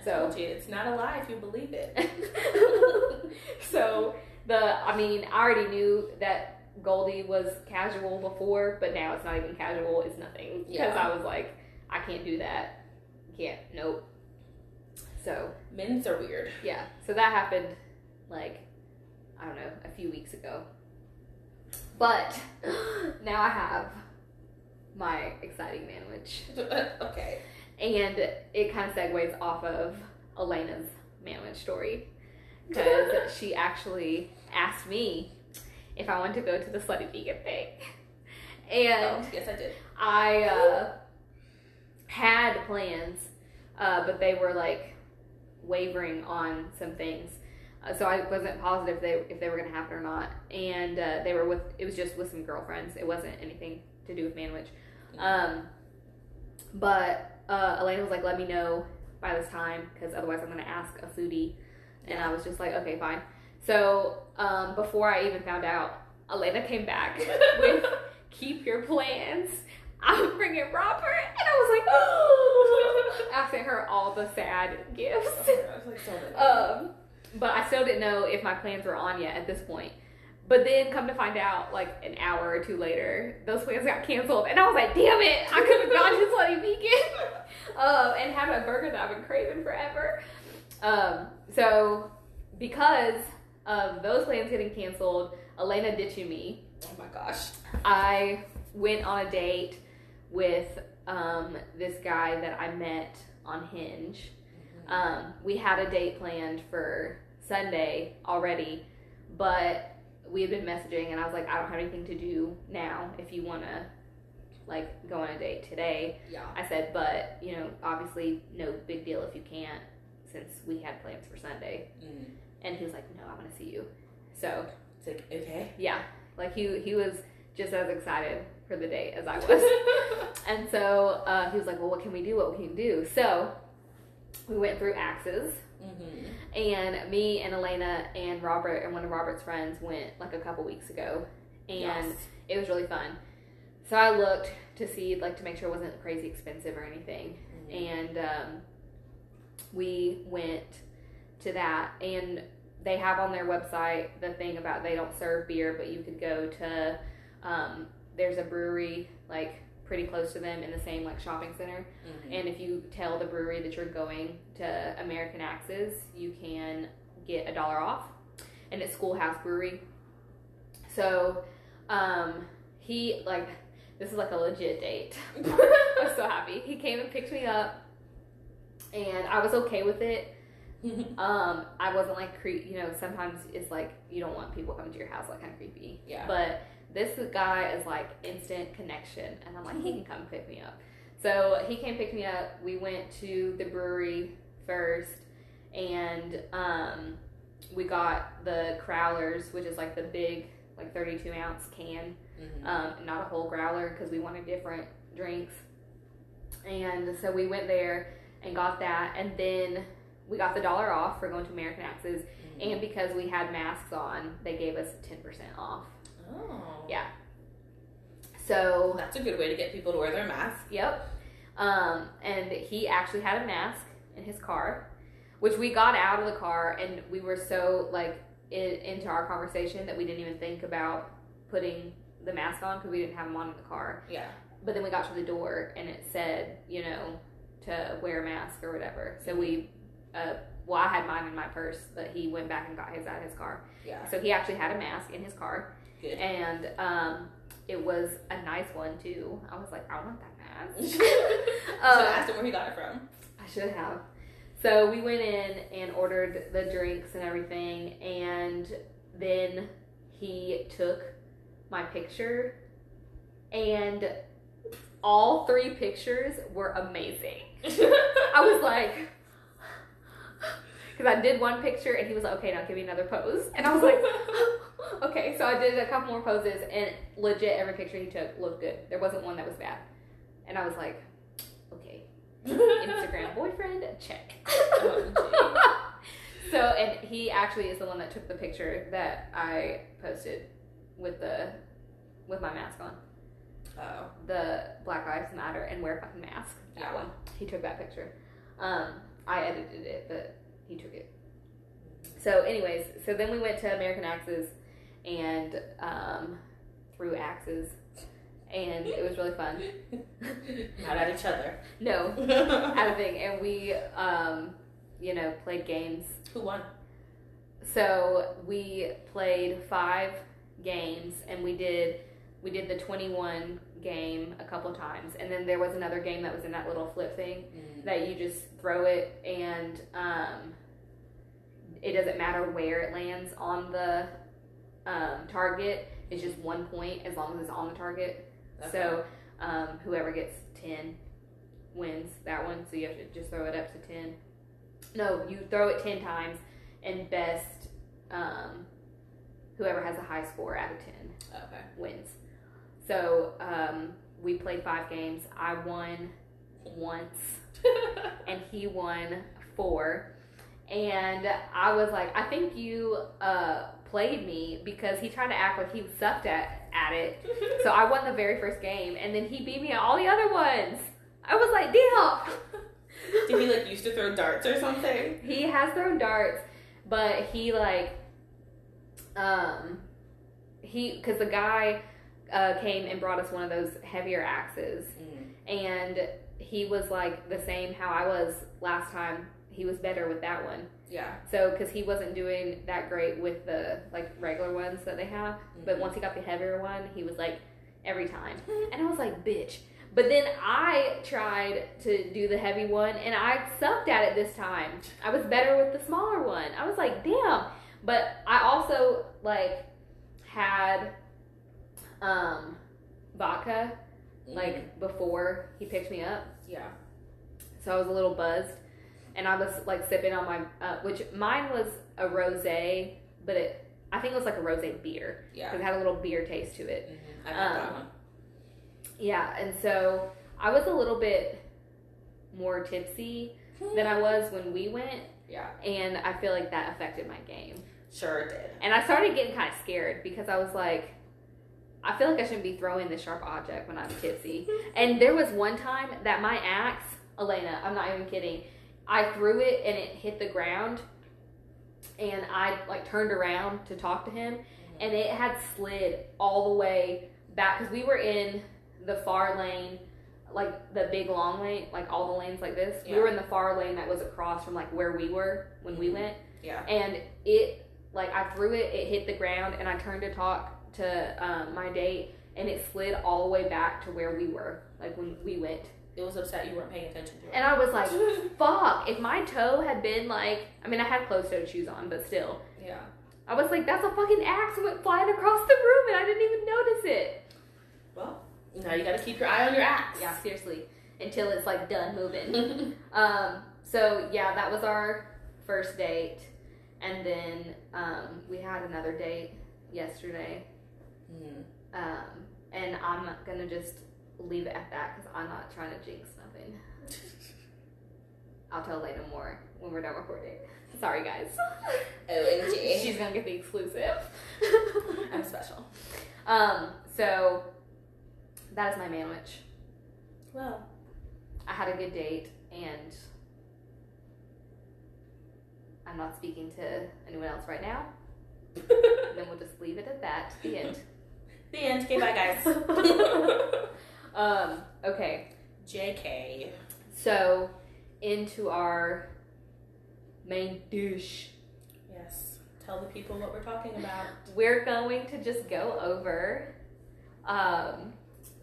So it's not a lie if you believe it. (laughs) (laughs) so the I mean, I already knew that Goldie was casual before, but now it's not even casual. It's nothing because Yeah. I was like, I can't do that. Can't. Nope. So Men's are weird. yeah, so that happened like I don't know a few weeks ago. But (gasps) now I have my exciting manwich. (laughs) okay. And it kind of segues off of Elena's manwich story (laughs) because she actually asked me if I wanted to go to the slutty vegan thing. And Oh, yes, I did. I uh, had plans, uh, but they were like wavering on some things. Uh, so I wasn't positive they, if they were going to happen or not. And uh, they were with, it was just with some girlfriends. It wasn't anything to do with Manwich. Um, but uh, Elena was like, let me know by this time because otherwise I'm going to ask a foodie. And I was just like, okay, fine. So um, before I even found out, Elena came back (laughs) with keep your plans. I'm bringing Robert. And I was like, oh. (laughs) I sent her all the sad gifts. I was like, so. Um, but I still didn't know if my plans were on yet at this point. But then come to find out, like an hour or two later, those plans got canceled, and I was like, "Damn it! I could have gone to Slutty Vegan uh, and had a burger that I've been craving forever." Um, so because of those plans getting canceled, Elena ditching me, oh my gosh. I went on a date with um, this guy that I met on Hinge. Um, we had a date planned for Sunday already, but we had been messaging, and I was like, I don't have anything to do now. If you want to, like, go on a date today, Yeah. I said, but you know, obviously, no big deal if you can't, since we had plans for Sunday. And he was like, No, I want to see you. So It's like, okay. yeah, like he he was just as excited for the date as I (laughs) was. and so uh, he was like, "Well, what can we do? What we can we do?" So we went through axes. Mm-hmm. And me and Elena and Robert and one of Robert's friends went like a couple weeks ago, and Yes. it was really fun. So I looked to see like to make sure it wasn't crazy expensive or anything, and um, we went to that and they have on their website the thing about they don't serve beer but you could go to um, there's a brewery like pretty close to them in the same like shopping center Mhm. and if you tell the brewery that you're going to American Axes, you can get a dollar off. And it's Schoolhouse Brewery. So, um, he like this is like a legit date. (laughs) I was so happy. He came and picked me up, and I was okay with it. (laughs) Um, I wasn't like creep. You know, sometimes it's like you don't want people coming to your house, like kind of creepy. yeah. But this guy is like instant connection, and I'm like, he can come pick me up. So he came pick me up. We went to the brewery first, and um, we got the Crowlers, which is like the big, like 32 ounce can, Mhm. um, not a whole growler because we wanted different drinks. And so we went there and got that, and then we got the dollar off for going to American Axes, Mhm. and because we had masks on, they gave us 10% off. Oh. Yeah. So, That's a good way to get people to wear their mask. yep. Um, and he actually had a mask in his car, which we got out of the car and we were so like in, into our conversation that we didn't even think about putting the mask on because we didn't have him on in the car. Yeah. But then we got to the door and it said, you know, to wear a mask or whatever. So we, uh, well, I had mine in my purse, but he went back and got his out of his car. Yeah. So he actually had a mask in his car. Good. and um, it was a nice one too. I was like, I want that mask. (laughs) (laughs) Should have Um, asked him where he got it from. I should have. So we went in and ordered the drinks and everything, and then he took my picture, and all three pictures were amazing. (laughs) I was like, because I did one picture, and he was like, okay, now give me another pose, and I was like. (laughs) Okay, so I did a couple more poses, and legit every picture he took looked good. There wasn't one that was bad, and I was like, okay, Instagram boyfriend check. (laughs) so, and he actually is the one that took the picture that I posted with the with my mask on, oh. the Black Lives Matter and wear a fucking mask. That Yeah. one. He took that picture. Um, I edited it, but he took it. So, anyways, so then we went to American Axes and um, threw axes, and it was really fun. (laughs) Not at each other. No, (laughs) had a thing, and we, um, you know, played games. Who won? So we played five games, and we did we did the twenty one game a couple times, and then there was another game that was in that little flip thing that you just throw it, and um, it doesn't matter where it lands on the um, target. It's just one point as long as it's on the target. Okay. So um, whoever gets ten wins that one. So you have to just throw it up to ten. No, you throw it ten times, and best um, whoever has a high score out of ten Okay. wins. So um, we played five games. I won once, (laughs) and he won four. And I was like, I think you uh, played me because he tried to act like he sucked at, at it. (laughs) So I won the very first game, and then he beat me at all the other ones. I was like, damn. (laughs) Did he like used to throw darts or something? He has thrown darts, but he like, um, he because the guy uh, came and brought us one of those heavier axes, and he was like the same how I was last time. He was better with that one. Yeah. So, because he wasn't doing that great with the like regular ones that they have, but Mhm. once he got the heavier one, he was like every time, (laughs) and I was like, bitch. But then I tried to do the heavy one, and I sucked at it this time. I was better with the smaller one. I was like, damn. But I also like had um vodka like before he picked me up yeah. so I was a little buzzed, and I was like sipping on my, uh, which mine was a rosé, but it, I think it was like a rosé beer. Yeah. It had a little beer taste to it. Mm-hmm. I had that Um, one. Yeah, and so I was a little bit more tipsy than I was when we went, Yeah. and I feel like that affected my game. Sure it did. And I started getting kind of scared because I was like, I feel like I shouldn't be throwing this sharp object when I'm tipsy. (laughs) and there was one time that my axe, Elena, I'm not even kidding, I threw it and it hit the ground, and I like turned around to talk to him, and it had slid all the way back because we were in the far lane. Like the big long lane, like all the lanes like this. We were in the far lane that was across from like where we were when we Mhm. went Yeah. and it like I threw it, it hit the ground, and I turned to talk to um, my date, and it slid all the way back to where we were, like when we went. It was upset you weren't paying attention to it. And I was like, (laughs) "Fuck!" If my toe had been like, I mean, I had closed-toed shoes on, but still, yeah. I was like, "That's a fucking axe It went flying across the room, and I didn't even notice it. Well, now you gotta keep your eye on your axe. Yeah, seriously, until it's like done moving. (laughs) Um, so yeah, that was our first date, and then um, we had another date yesterday. Mm. Um, and I'm gonna just leave it at that because I'm not trying to jinx nothing. (laughs) I'll tell Lena more when we're done recording. Sorry, guys. OMG. (laughs) She's gonna get the exclusive. (laughs) I'm special. um, so that is my manwich. Well, I had a good date, and I'm not speaking to anyone else right now. the then we'll just leave it at that. The end. End. Okay, bye guys. (laughs) um, okay, JK. so into our main dish. Yes. Tell the people what we're talking about. We're going to just go over um,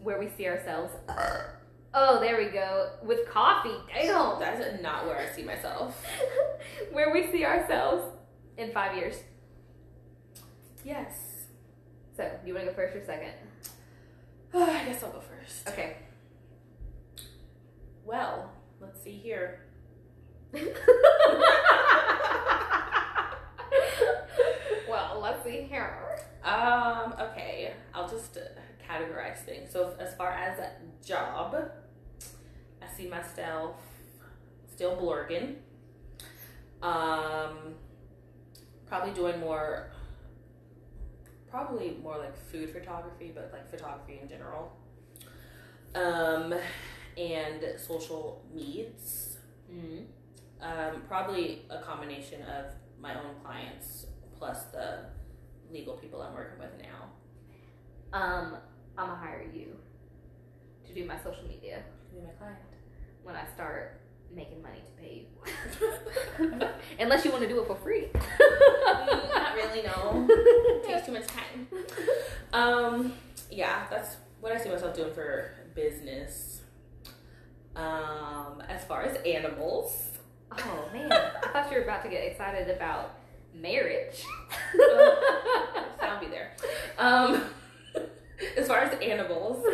where we see ourselves. Oh, there we go. With coffee. Damn. That's not where I see myself. (laughs) where we see ourselves in five years. Yes. So, you want to go first or second? (sighs) I guess I'll go first. Okay. Well, let's see here. (laughs) well, let's see here. Um, okay, I'll just uh, categorize things. So, as far as a job, I see myself still blurging. Um, probably doing more, probably more like food photography, but like photography in general. Um, and social needs. Mm. Um, probably a combination of my own clients plus the legal people I'm working with now. Um, I'm gonna hire you to do my social media Be my client. when I start making money to pay you. (laughs) Unless you want to do it for free. Mm, Not really, no. (laughs) Takes too much time. Um, yeah, that's what I see myself doing for business. Um, as far as animals, Oh man, I thought you were about to get excited about marriage. I'll be there. Um, as far as animals,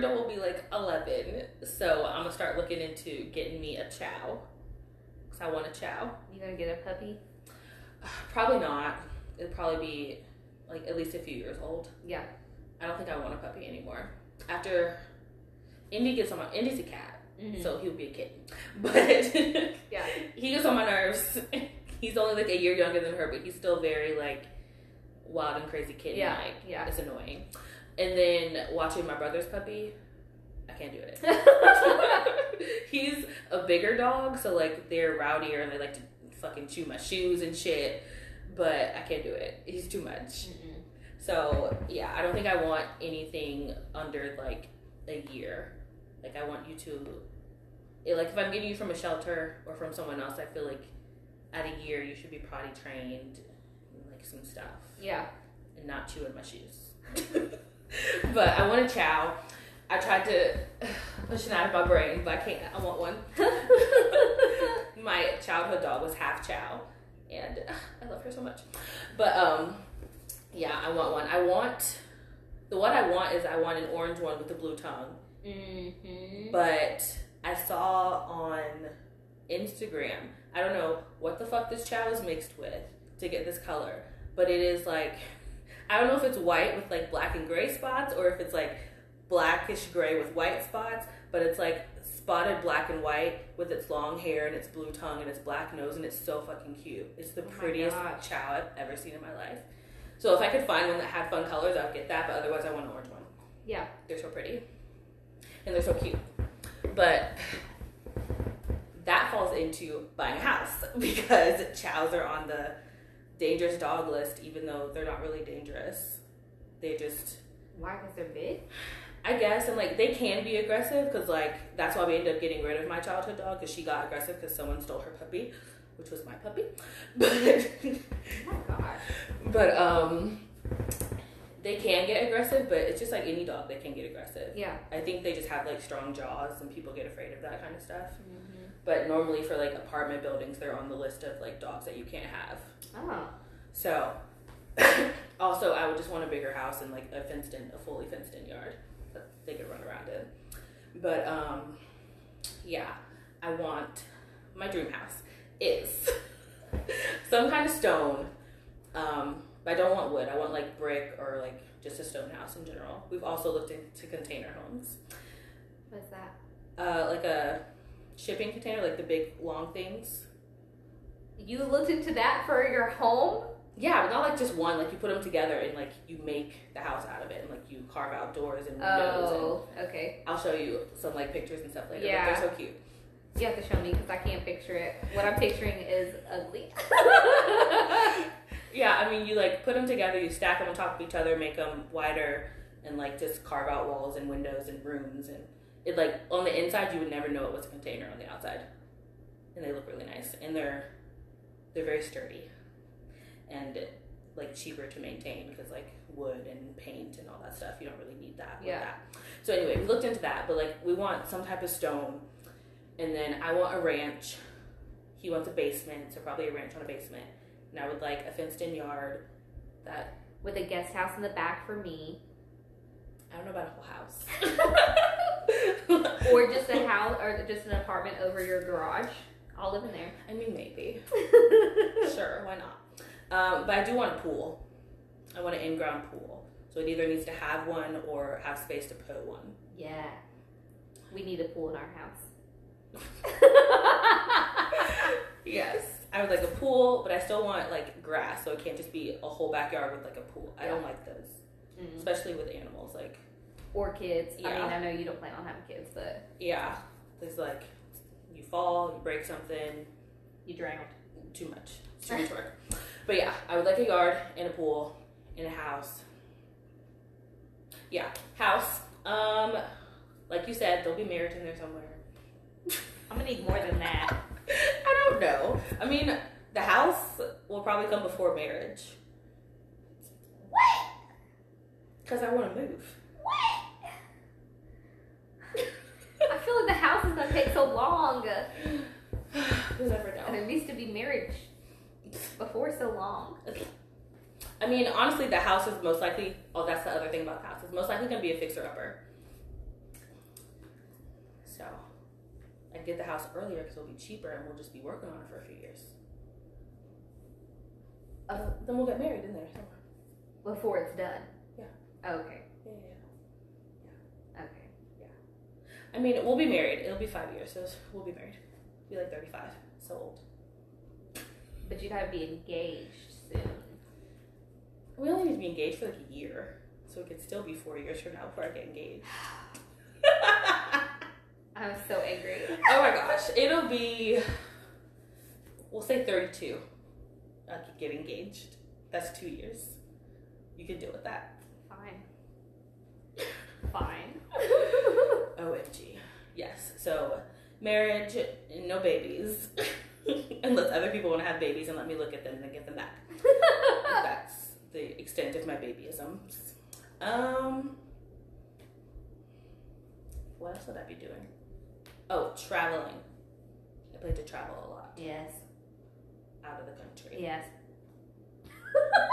Brenda will be like 11, so I'm gonna start looking into getting me a chow. Cause I want a chow. you gonna get a puppy? (sighs) Probably not. It'll probably be like at least a few years old. Yeah. I don't think I want a puppy anymore. After Indy gets on my Indy's a cat, Mhm. so he'll be a kitten. (laughs) But Yeah. he gets on my nerves. (laughs) He's only like a year younger than her, but he's still very like wild and crazy kitten Yeah, like. yeah. It's annoying. And then watching my brother's puppy, I can't do it. (laughs) he's a bigger dog, so like they're rowdier and they like to fucking chew my shoes and shit. But I can't do it. He's too much. Mm-mm. So yeah, I don't think I want anything under like a year. Like I want you to, it, like if I'm getting you from a shelter or from someone else, I feel like at a year you should be potty trained, and, like some stuff, Yeah. and not chewing my shoes. (laughs) (laughs) but I want a chow. I tried to (sighs) push it out of my brain, but I can't. I want one. (laughs) my childhood dog was half chow, and (sighs) I love her so much. But um, yeah, I want one. I want the one I want is I want an orange one with a blue tongue. mm-hmm. But I saw on Instagram, I don't know what the fuck this chow is mixed with to get this color, but it is like I don't know if it's white with like black and gray spots or if it's like blackish gray with white spots, but it's like spotted black and white with its long hair and its blue tongue and its black nose and it's so fucking cute. It's the Oh prettiest chow I've ever seen in my life. So if I could find one that had fun colors, I would get that, but otherwise I want an orange one. Yeah. They're so pretty. And they're so cute. But that falls into buying a house (laughs) because chows are on the dangerous dog list, even though they're not really dangerous. They just, Why? Because they're big. I guess, and like they can be aggressive because, like, that's why we ended up getting rid of my childhood dog because she got aggressive because someone stole her puppy, which was my puppy. (laughs) But, Oh my gosh. but, um, they can get aggressive, but it's just like any dog, they can get aggressive. Yeah. I think they just have like strong jaws and people get afraid of that kind of stuff. Mm-hmm. But normally for like apartment buildings, they're on the list of like dogs that you can't have. Oh. So (coughs) also I would just want a bigger house and like a fenced in, a fully fenced in yard that they could run around in. But um, yeah, I want my dream house is (laughs) some kind of stone. Um, but I don't want wood. I want like brick or like just a stone house in general. We've also looked into container homes. What's that? uh, like a shipping container, like the big long things. You looked into that for your home? Yeah, but not like just one. Like you put them together and like you make the house out of it, and like you carve out doors and windows. Oh, okay. I'll show you some like pictures and stuff later. Yeah. but they're so cute. You have to show me because I can't picture it. What I'm picturing is ugly. (laughs) Yeah, I mean you like put them together, you stack them on top of each other, make them wider, and like just carve out walls and windows and rooms, and it like on the inside you would never know it was a container on the outside, and they look really nice, and they're they're very sturdy, and like cheaper to maintain because like wood and paint and all that stuff you don't really need that Yeah. that. So anyway, we looked into that, but like we want some type of stone, and then I want a ranch. He wants a basement, so probably a ranch on a basement. And I would like a fenced in yard that With a guest house in the back for me. I don't know about a whole house. (laughs) Or (laughs) just a house or just an apartment over your garage. I'll live in there. I mean maybe. (laughs) Sure, why not? Um, but I do want a pool. I want an in ground pool. So it either needs to have one or have space to put one. yeah. We need a pool in our house. Yes. I would like a pool, but I still want like grass, so it can't just be a whole backyard with like a pool. I don't like those. Mm. Especially with animals. Like Or kids. I Yeah. mean, I know you don't plan on having kids, but yeah. There's like you fall, you break something, you drowned. too much. It's too much work. But yeah, I would like a yard and a pool and a house. Yeah, house. Um, like you said, there'll be marriage in there somewhere. I'm gonna need more than that. (laughs) I don't know. I mean, the house will probably come before marriage. What? Cause I want to move. What? I feel like the house is gonna take so long. You'll never know. There needs to be marriage before so long. I mean, honestly, the house is most likely. Oh, that's the other thing about the house. It's most likely gonna be a fixer upper. So, I get the house earlier because it'll be cheaper, and we'll just be working on it for a few years. Uh, then we'll get married in there somewhere. Before it's done. Yeah. Okay. Yeah, yeah. Okay. I mean, we'll be married. It'll be five years, so we'll be married. Be like thirty-five. So old. But you gotta be engaged soon. We only need to be engaged for like a year, so it could still be four years from now before I get engaged. (laughs) I'm so angry. oh my gosh, it'll be. We'll say thirty-two. I could get engaged. That's two years. You can deal with that. Fine. Fine. (laughs) OMG. Yes. So marriage, no babies, (laughs) unless other people want to have babies and let me look at them and then get them back. (laughs) That's the extent of my babyism. Um, what else would I be doing? Oh, traveling. I like to travel a lot yes. out of the country. Yes.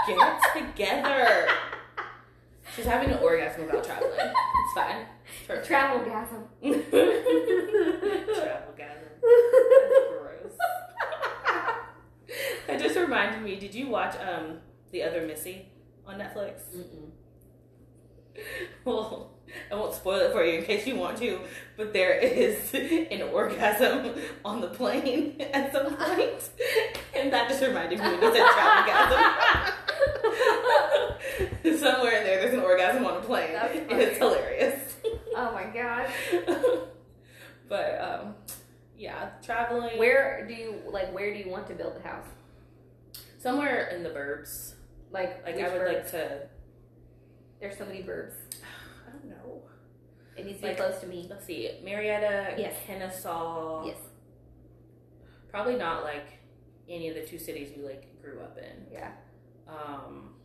Get together. (laughs) She's having an orgasm about traveling. It's fine. It's perfect. Travel gasm. Travel gasm. Gross. That just reminded me. Did you watch um The Other Missy on Netflix. Mm-mm. Well, I won't spoil it for you in case you want to, but there is an orgasm on the plane at some point, and that just reminded me of you said travel Somewhere in there, there's an orgasm on a plane, and it's hilarious. Oh my god. but um, yeah, traveling Where do you like? Where do you want to build a house? somewhere in the burbs. Like, Like I would burbs? like to. There's so many verbs. I don't know. It needs to Like- be close to me. Let's see, Marietta, Yes. Kennesaw. Yes. Probably not like any of the two cities we like grew up in. Yeah. Um,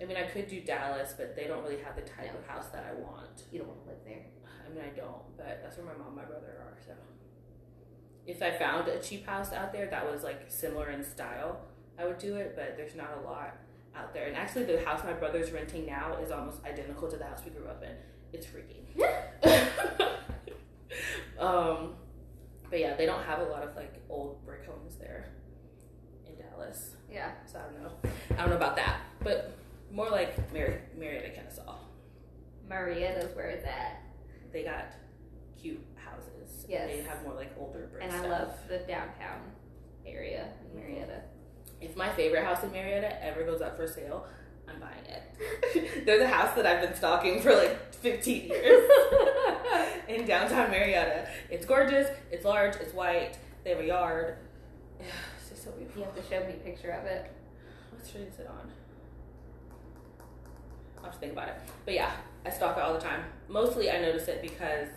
I mean, I could do Dallas, but they don't really have the type No. of house that I want. You don't want to live there. I mean, I don't, but that's where my mom and my brother are. So, if I found a cheap house out there that was like similar in style, I would do it. But there's not a lot out there. And actually, the house my brother's renting now is almost identical to the house we grew up in. It's freaky. (laughs) um, but yeah, they don't have a lot of like old brick homes there in Dallas. Yeah. So I don't know. I don't know about that, but more like Mar- Marietta, Kennesaw. Marietta's where it's at. They got cute houses. Yes. They have more like older brick And I love the downtown area in Marietta. If my favorite house in Marietta ever goes up for sale, I'm buying it. (laughs) There's a house that I've been stalking for like 15 years (laughs) in downtown Marietta. It's gorgeous. It's large. It's white. They have a yard. (sighs) It's just so beautiful. You have to show me a picture of it. What street is it on? I'll have to think about it. But yeah, I stalk it all the time. Mostly I notice it because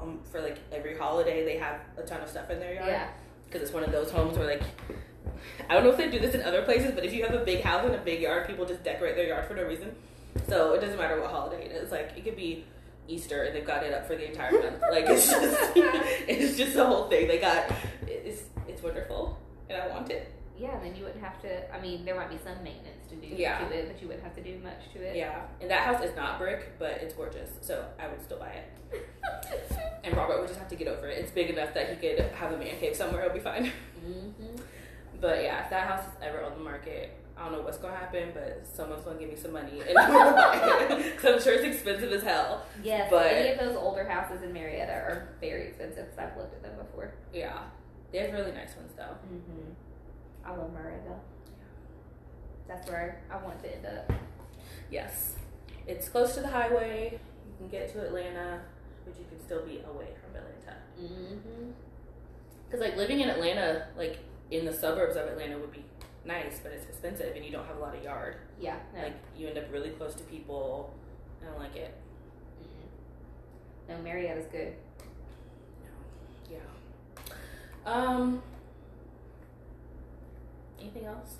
um, for like every holiday they have a ton of stuff in their yard. Yeah. Because it's one of those homes where like, I don't know if they do this in other places, but if you have a big house and a big yard, people just decorate their yard for no reason. So it doesn't matter what holiday it is. Like it could be Easter and they've got it up for the entire month. Like it's just, (laughs) it's just the whole thing. They got, it's, it's wonderful and I want it. Yeah, and then you wouldn't have to. I mean, there might be some maintenance to do Yeah. to it, but you wouldn't have to do much to it. Yeah, and that house is not brick, but it's gorgeous, so I would still buy it. (laughs) And Robert would just have to get over it. It's big enough that he could have a man cave somewhere; it'll be fine. hmm But yeah, if that house is ever on the market, I don't know what's gonna happen, but someone's gonna give me some money, and I'm gonna buy it because I'm sure it's expensive as hell. Yes, But- any of those older houses in Marietta are very expensive because I've looked at them before. Yeah, they have really nice ones though. Mm-hmm. I love Marietta. That's where I want to end up. Yes, it's close to the highway. You can get to Atlanta, but you can still be away from Atlanta. Mm-hmm. Because like living in Atlanta, like in the suburbs of Atlanta, would be nice, but it's expensive, and you don't have a lot of yard. Yeah. No. Like you end up really close to people. I don't like it. Mm-mm. no, Marietta's good. Yeah. Um. Anything else?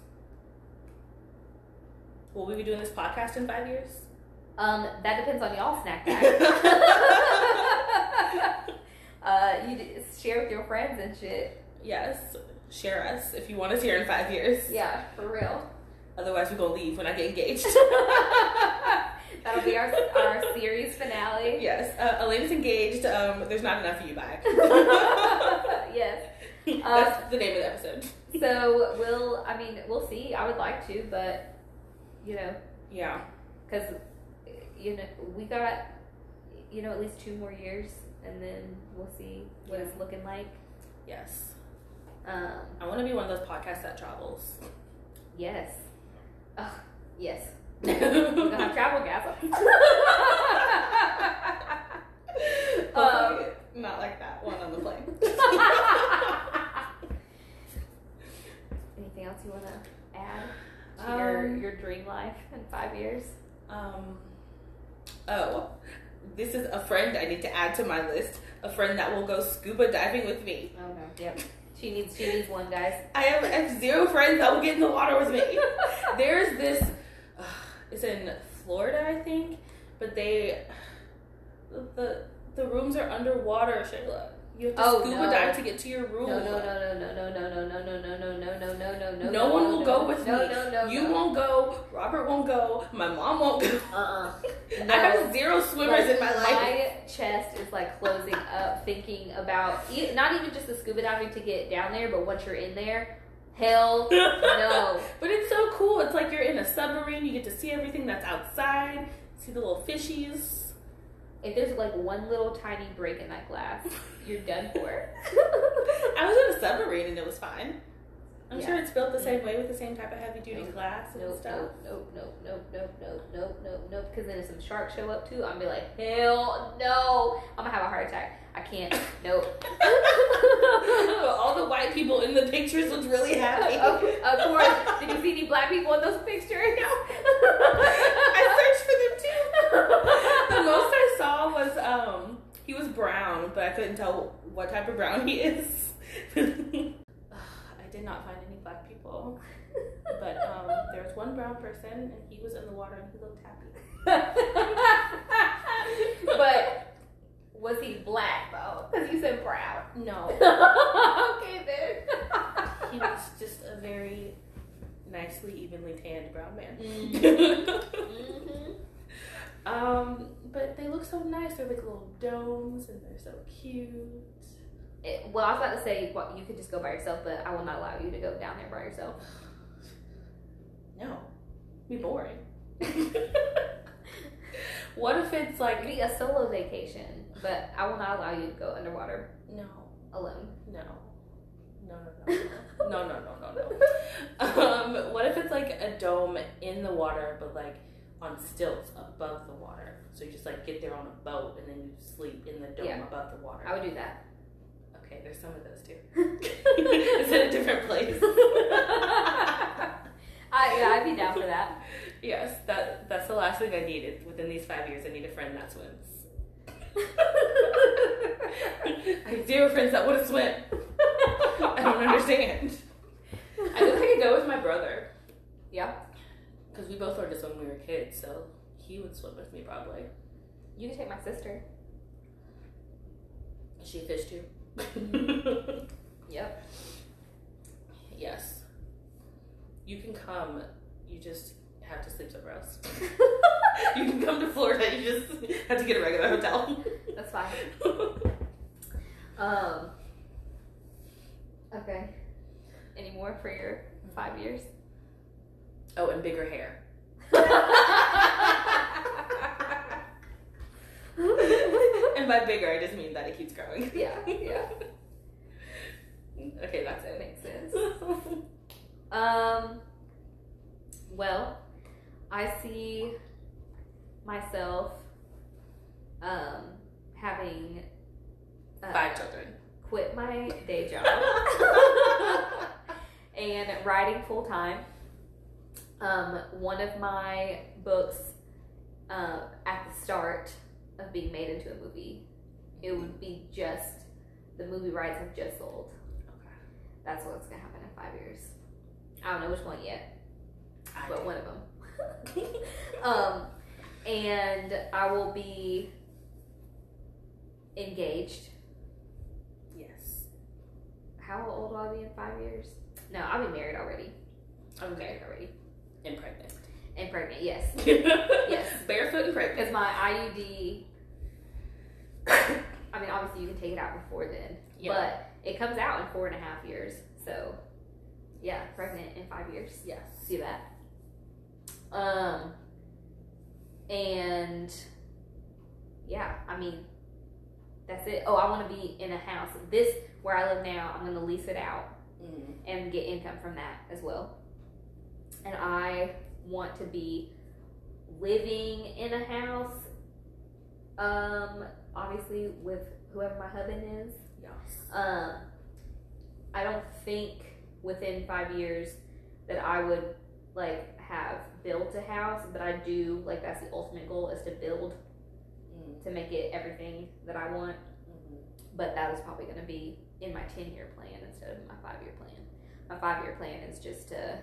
Will we be doing this podcast in five years? Um, that depends on y'all snack (laughs) bag. (laughs) (laughs) uh, you share with your friends and shit. yes. Share us if you want us here in five years. Yeah, for real. Otherwise, we're gonna leave when I get engaged. (laughs) That'll be our our series finale. yes. Uh, Elena's engaged. Um, there's not enough for you. Bye. (laughs) yes. (laughs) That's the name of the episode. So we'll. I mean, we'll see. I would like to, but you know, Yeah. because you know we got you know at least two more years, and then we'll see what it's looking like. Yes. Um. I want to be one of those podcasts that travels. Yes. Oh, yes. (laughs) We're We're gonna have travel gas. (laughs) Hopefully not like that one on the plane. (laughs) Anything else you want to add to your Um, your dream life in five years? Um. Oh, this is a friend I need to add to my list. A friend that will go scuba diving with me. Oh no. Yep. She needs she needs one, guys. I have, I have zero friends that will get in the water with me. (laughs) There's this. Uh, it's in Florida, I think, but they the the rooms are underwater, Shayla. You have to Oh, scuba no. dive to get to your room. No, no, no, no, no, no, no, no, no, no, no, no, no, no, no, no. No one will no, go with no, me. No, no, no. you no. won't go. Robert won't go. My mom won't go. Uh-uh. I have zero swimmers in my life. My chest is like closing up thinking about e- not even just the scuba diving to get down there, but once you're in there, Hell no. but it's so cool. It's like you're in a submarine. You get to see everything that's outside. See the little fishies if there's like one little tiny break in that glass, you're done for. (laughs) I was in a submarine and it was fine. I'm yeah. sure it's built the same mm-hmm. way with the same type of heavy duty nope. glass and nope, stuff. Nope, nope, nope, nope, nope, nope, nope, nope. Because then if some sharks show up too, I'm gonna be like, hell no! I'm gonna have a heart attack. I can't. Nope. (laughs) (laughs) but all the white people in the pictures looked really happy. Of, of course. Did you see any black people in those pictures? No. I searched for them too. The (laughs) most I saw was um he was brown, but I couldn't tell what type of brown he is. (sighs) I did not find any black people, but um there was one brown person and he was in the water and he looked happy. (laughs) but was he black though? Because you said brown. No, (laughs) okay then. he was just a very nicely evenly tanned brown man. Mhm. Um, but they look so nice. They're like little domes and they're so cute. It, well, I was about to say well, you could just go by yourself, but I will not allow you to go down there by yourself. No, be boring. (laughs) what if it's like be a solo vacation? But I will not allow you to go underwater. No, alone. No. No, no, no, no, no, no, no, no. no. (laughs) Um, what if it's like a dome in the water, but like on stilts above the water? So you just like get there on a boat and then you sleep in the dome Yeah. above the water. I would do that. Okay, there's some of those too. (laughs) it's in a different place. I, (laughs) uh, yeah, I'd be down for that. yes, that that's the last thing I needed within these five years. I need a friend that swims. (laughs) I do have zero friends that would have swim. I don't understand. I think I could go with my brother yeah, because we both learned to swim when we were kids, so he would swim with me probably. you can take my sister. Is she a fish too? (laughs) Yep. yes. You can come. You just have to sleep somewhere else. (laughs) you can come to Florida. You just have to get a regular hotel. That's fine. (laughs) Um. Okay. Any more for your five years? Oh, and bigger hair. And by bigger, I just mean that it keeps growing. yeah, yeah, Okay, that's it. makes sense. Um. Well, I see myself um having uh, Five children. quit my day job (laughs) and writing full time. Um, one of my books uh, at the start of being made into a movie, it would be just the movie rights have just sold. Okay. That's what's gonna happen in five years. I don't know which one yet, I but do. one of them. (laughs) um, and I will be engaged. Yes. How old will I be in five years? No, I'll be married already. I'm Okay. married already. And pregnant. And pregnant, yes. (laughs) yes. Barefoot and pregnant. Because my IUD, (coughs) I mean, obviously you can take it out before then, Yeah. but it comes out in four and a half years. So, yeah, pregnant in five years. Yes. See that? Um, and yeah, I mean, that's it. Oh, I want to be in a house. This where I live now, I'm going to lease it out Mm. and get income from that as well. And I want to be living in a house, um, obviously with whoever my husband is. Yes. Um, I don't think within five years that I would like have built a house, but I do like that's the ultimate goal is to build Mm. to make it everything that I want. Mhm. But that is probably going to be in my ten year plan instead of my five year plan. My five year plan is just to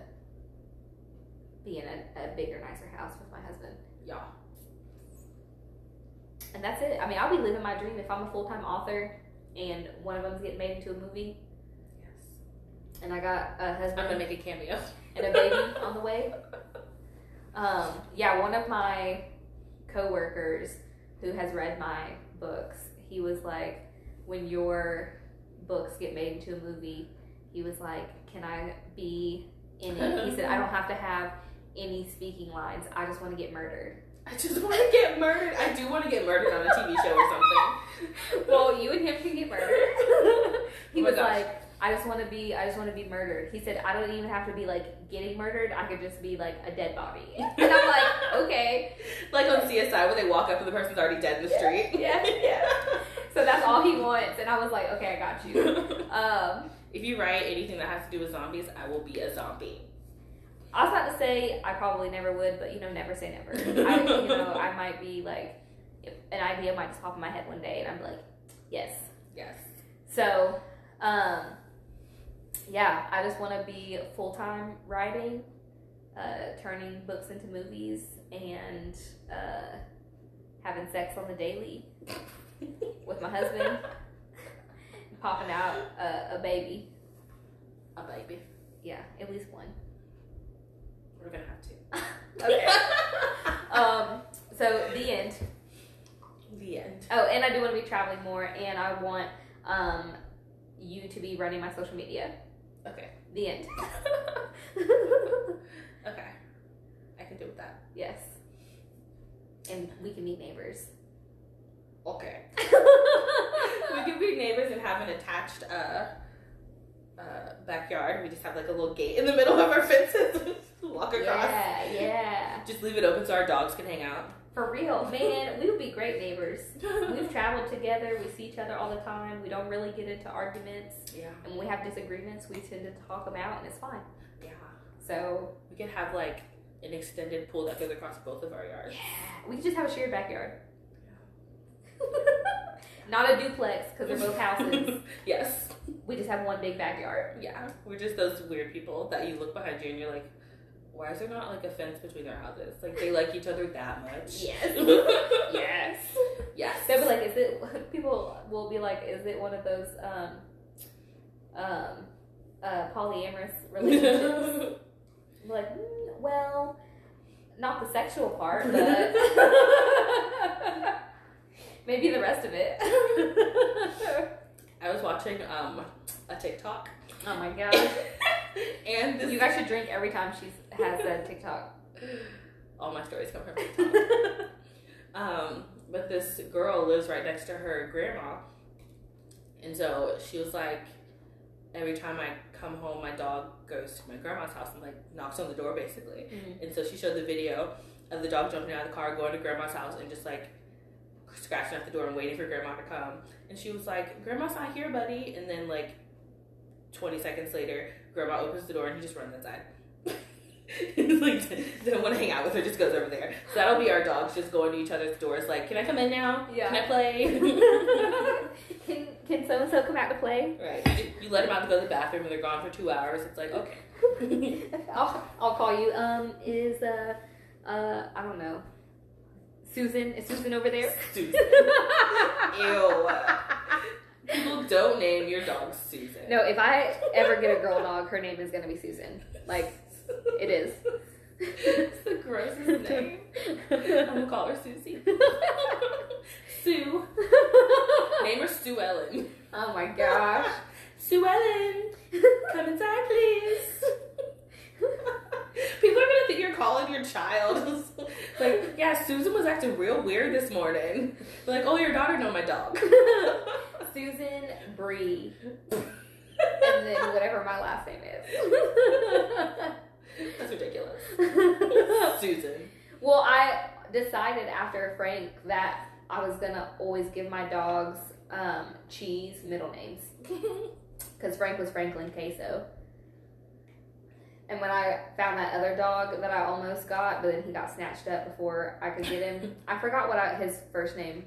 be in a, a bigger, nicer house with my husband. Yeah. And that's it. I mean, I'll be living my dream if I'm a full time author and one of them's getting made into a movie Yes. and I got a I'm husband gonna make a cameo. and a baby (laughs) on the way. Um, yeah, one of my coworkers who has read my books, he was like, when your books get made into a movie, he was like, can I be in it. He said, I don't have to have any speaking lines. I just want to get murdered. I just want to get murdered. I do want to get murdered on a TV show or something. (laughs) well, you and him can get murdered. (laughs) he Oh was gosh. like, I just want to be, I just want to be murdered. He said, I don't even have to be like getting murdered. I could just be like a dead body. (laughs) And I'm like, okay. Like on CSI where they walk up and the person's already dead in the street. Yeah, yeah. So that's all he wants. And I was like, okay, I got you. Um, if you write anything that has to do with zombies, I will be a zombie. I was about to say I probably never would, but you know, never say never. I, you know, (laughs) I might be like, an idea might just pop in my head one day, and I'm like, yes. Yes. So, um, yeah, I just want to be full time writing, uh, turning books into movies, and uh, having sex on the daily (laughs) with my husband, popping out uh, a baby. A baby. Yeah, at least one. We're gonna have to. (laughs) Okay. (laughs) um, so the end. the end. Oh, and I do want to be traveling more, and I want um, you to be running my social media. Okay. The end. (laughs) Okay. I can do with that. yes. And we can meet neighbors. Okay. we can be neighbors and have an attached uh, uh, backyard. We just have like a little gate in the middle of our (laughs) fences. Walk across. Yeah, yeah. Just leave it open so our dogs can hang out. For real, (laughs) man, we would be great neighbors. We've traveled together. We see each other all the time. We don't really get into arguments, yeah. and when we have disagreements, we tend to talk them out, and it's fine. Yeah. So We can have like an extended pool that goes across both of our yards. yeah, we could just have a shared backyard. (laughs) Not a duplex because they're both houses. (laughs) yes. We just have one big backyard. Yeah. We're just those weird people that you look behind you and you're like, why is there not like a fence between their houses? Like they like each other that much. Yes. (laughs) yes. Yes. They'll be like, is it? (laughs) People will be like, is it one of those um, um, uh, polyamorous relationships? Like, mm, well, not the sexual part, but maybe the rest of it. (laughs) I was watching um a TikTok oh my gosh. (laughs) and this You guys should drink every time she has a TikTok. all my stories come from TikTok. (laughs) um, but this girl lives right next to her grandma, and so she was like, every time I come home, my dog goes to my grandma's house and like knocks on the door basically. And so she showed the video of the dog jumping out of the car, going to grandma's house, and just like scratching at the door and waiting for grandma to come. And she was like, "Grandma's not here, buddy." And then like twenty seconds later, grandma opens the door and he just runs inside. He's (laughs) like, didn't want to hang out with her, just goes over there. So that'll be our dogs just going to each other's doors, like, "Can I come in now? Yeah. Can I play?" (laughs) can can so and so come out to play? right. You, you let them out to go to the bathroom, and they're gone for two hours. It's like, okay. (laughs) I'll I'll call you. Um, is uh uh I don't know. Susan is Susan over there? Susan. Ew. People don't name your dog Susan. No, if I ever get a girl dog, her name is gonna be Susan. Like it is. it's the grossest name. I'm gonna call her Susie. (laughs) Sue. Name her Sue Ellen. Oh my gosh. Sue Ellen, come inside, please. (laughs) People are gonna think you're calling your child. (laughs) like, yeah, Susan was acting real weird this morning. Like, oh, your daughter know my dog. (laughs) (laughs) Susan Brie. And then whatever my last name is. That's ridiculous. Susan. Well, I decided after Frank that I was gonna always give my dogs um, cheese middle names because Frank was Franklin Queso. And when I found that other dog that I almost got, but then he got snatched up before I could get him, (laughs) I forgot what I, his first name.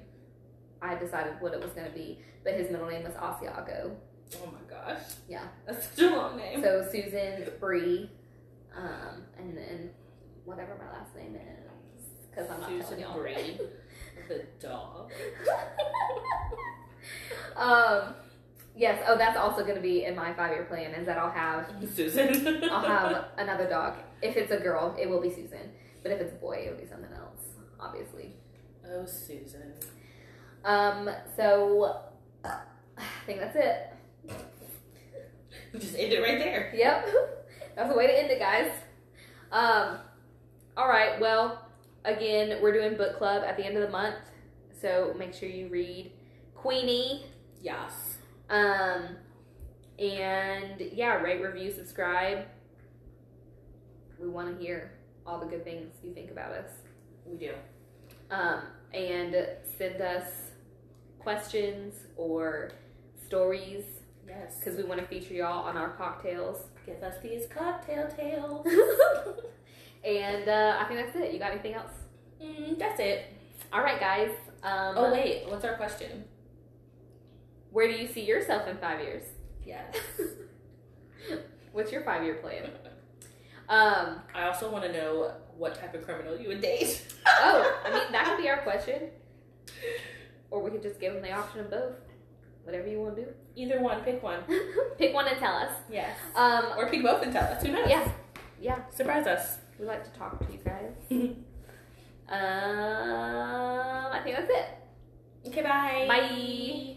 I had decided what it was gonna be, but his middle name was Asiago. Oh my gosh. Yeah. That's such a long name. So Susan Brie, um, and then whatever my last name is, because I'm not telling Susan y'all. Brie. The dog. (laughs) um, yes. Oh, that's also going to be in my five-year plan. Is that I'll have Susan. (laughs) I'll have (laughs) another dog. If it's a girl, it will be Susan. But if it's a boy, it'll be something else. Obviously. Oh, Susan. Um. So I think that's it. We just ended right there. Yep. (laughs) That's the way to end it, guys. Um, all right. Well, again, we're doing book club at the end of the month, so make sure you read Queenie. Yes. Um, and yeah, rate, review, subscribe. We want to hear all the good things you think about us. We do. Um, and send us questions or stories Yes. because we want to feature y'all on our cocktails. Give us these cocktail tales. (laughs) and uh, I think that's it. You got anything else? mm, that's it. All right, guys. Um, Oh wait, what's our question? Where do you see yourself in five years? Yes. (laughs) What's your five year plan? (laughs) Um, I also want to know what type of criminal you would date. oh, I mean, that could be our (laughs) question. Or we could just give them the option of both. Whatever you want to do. Either one, pick one. Pick one and tell us. Yes. Um, Or pick both and tell us. Who knows? yeah, yeah. Surprise us. We like to talk to you guys. um, I think that's it. Okay, bye. Bye.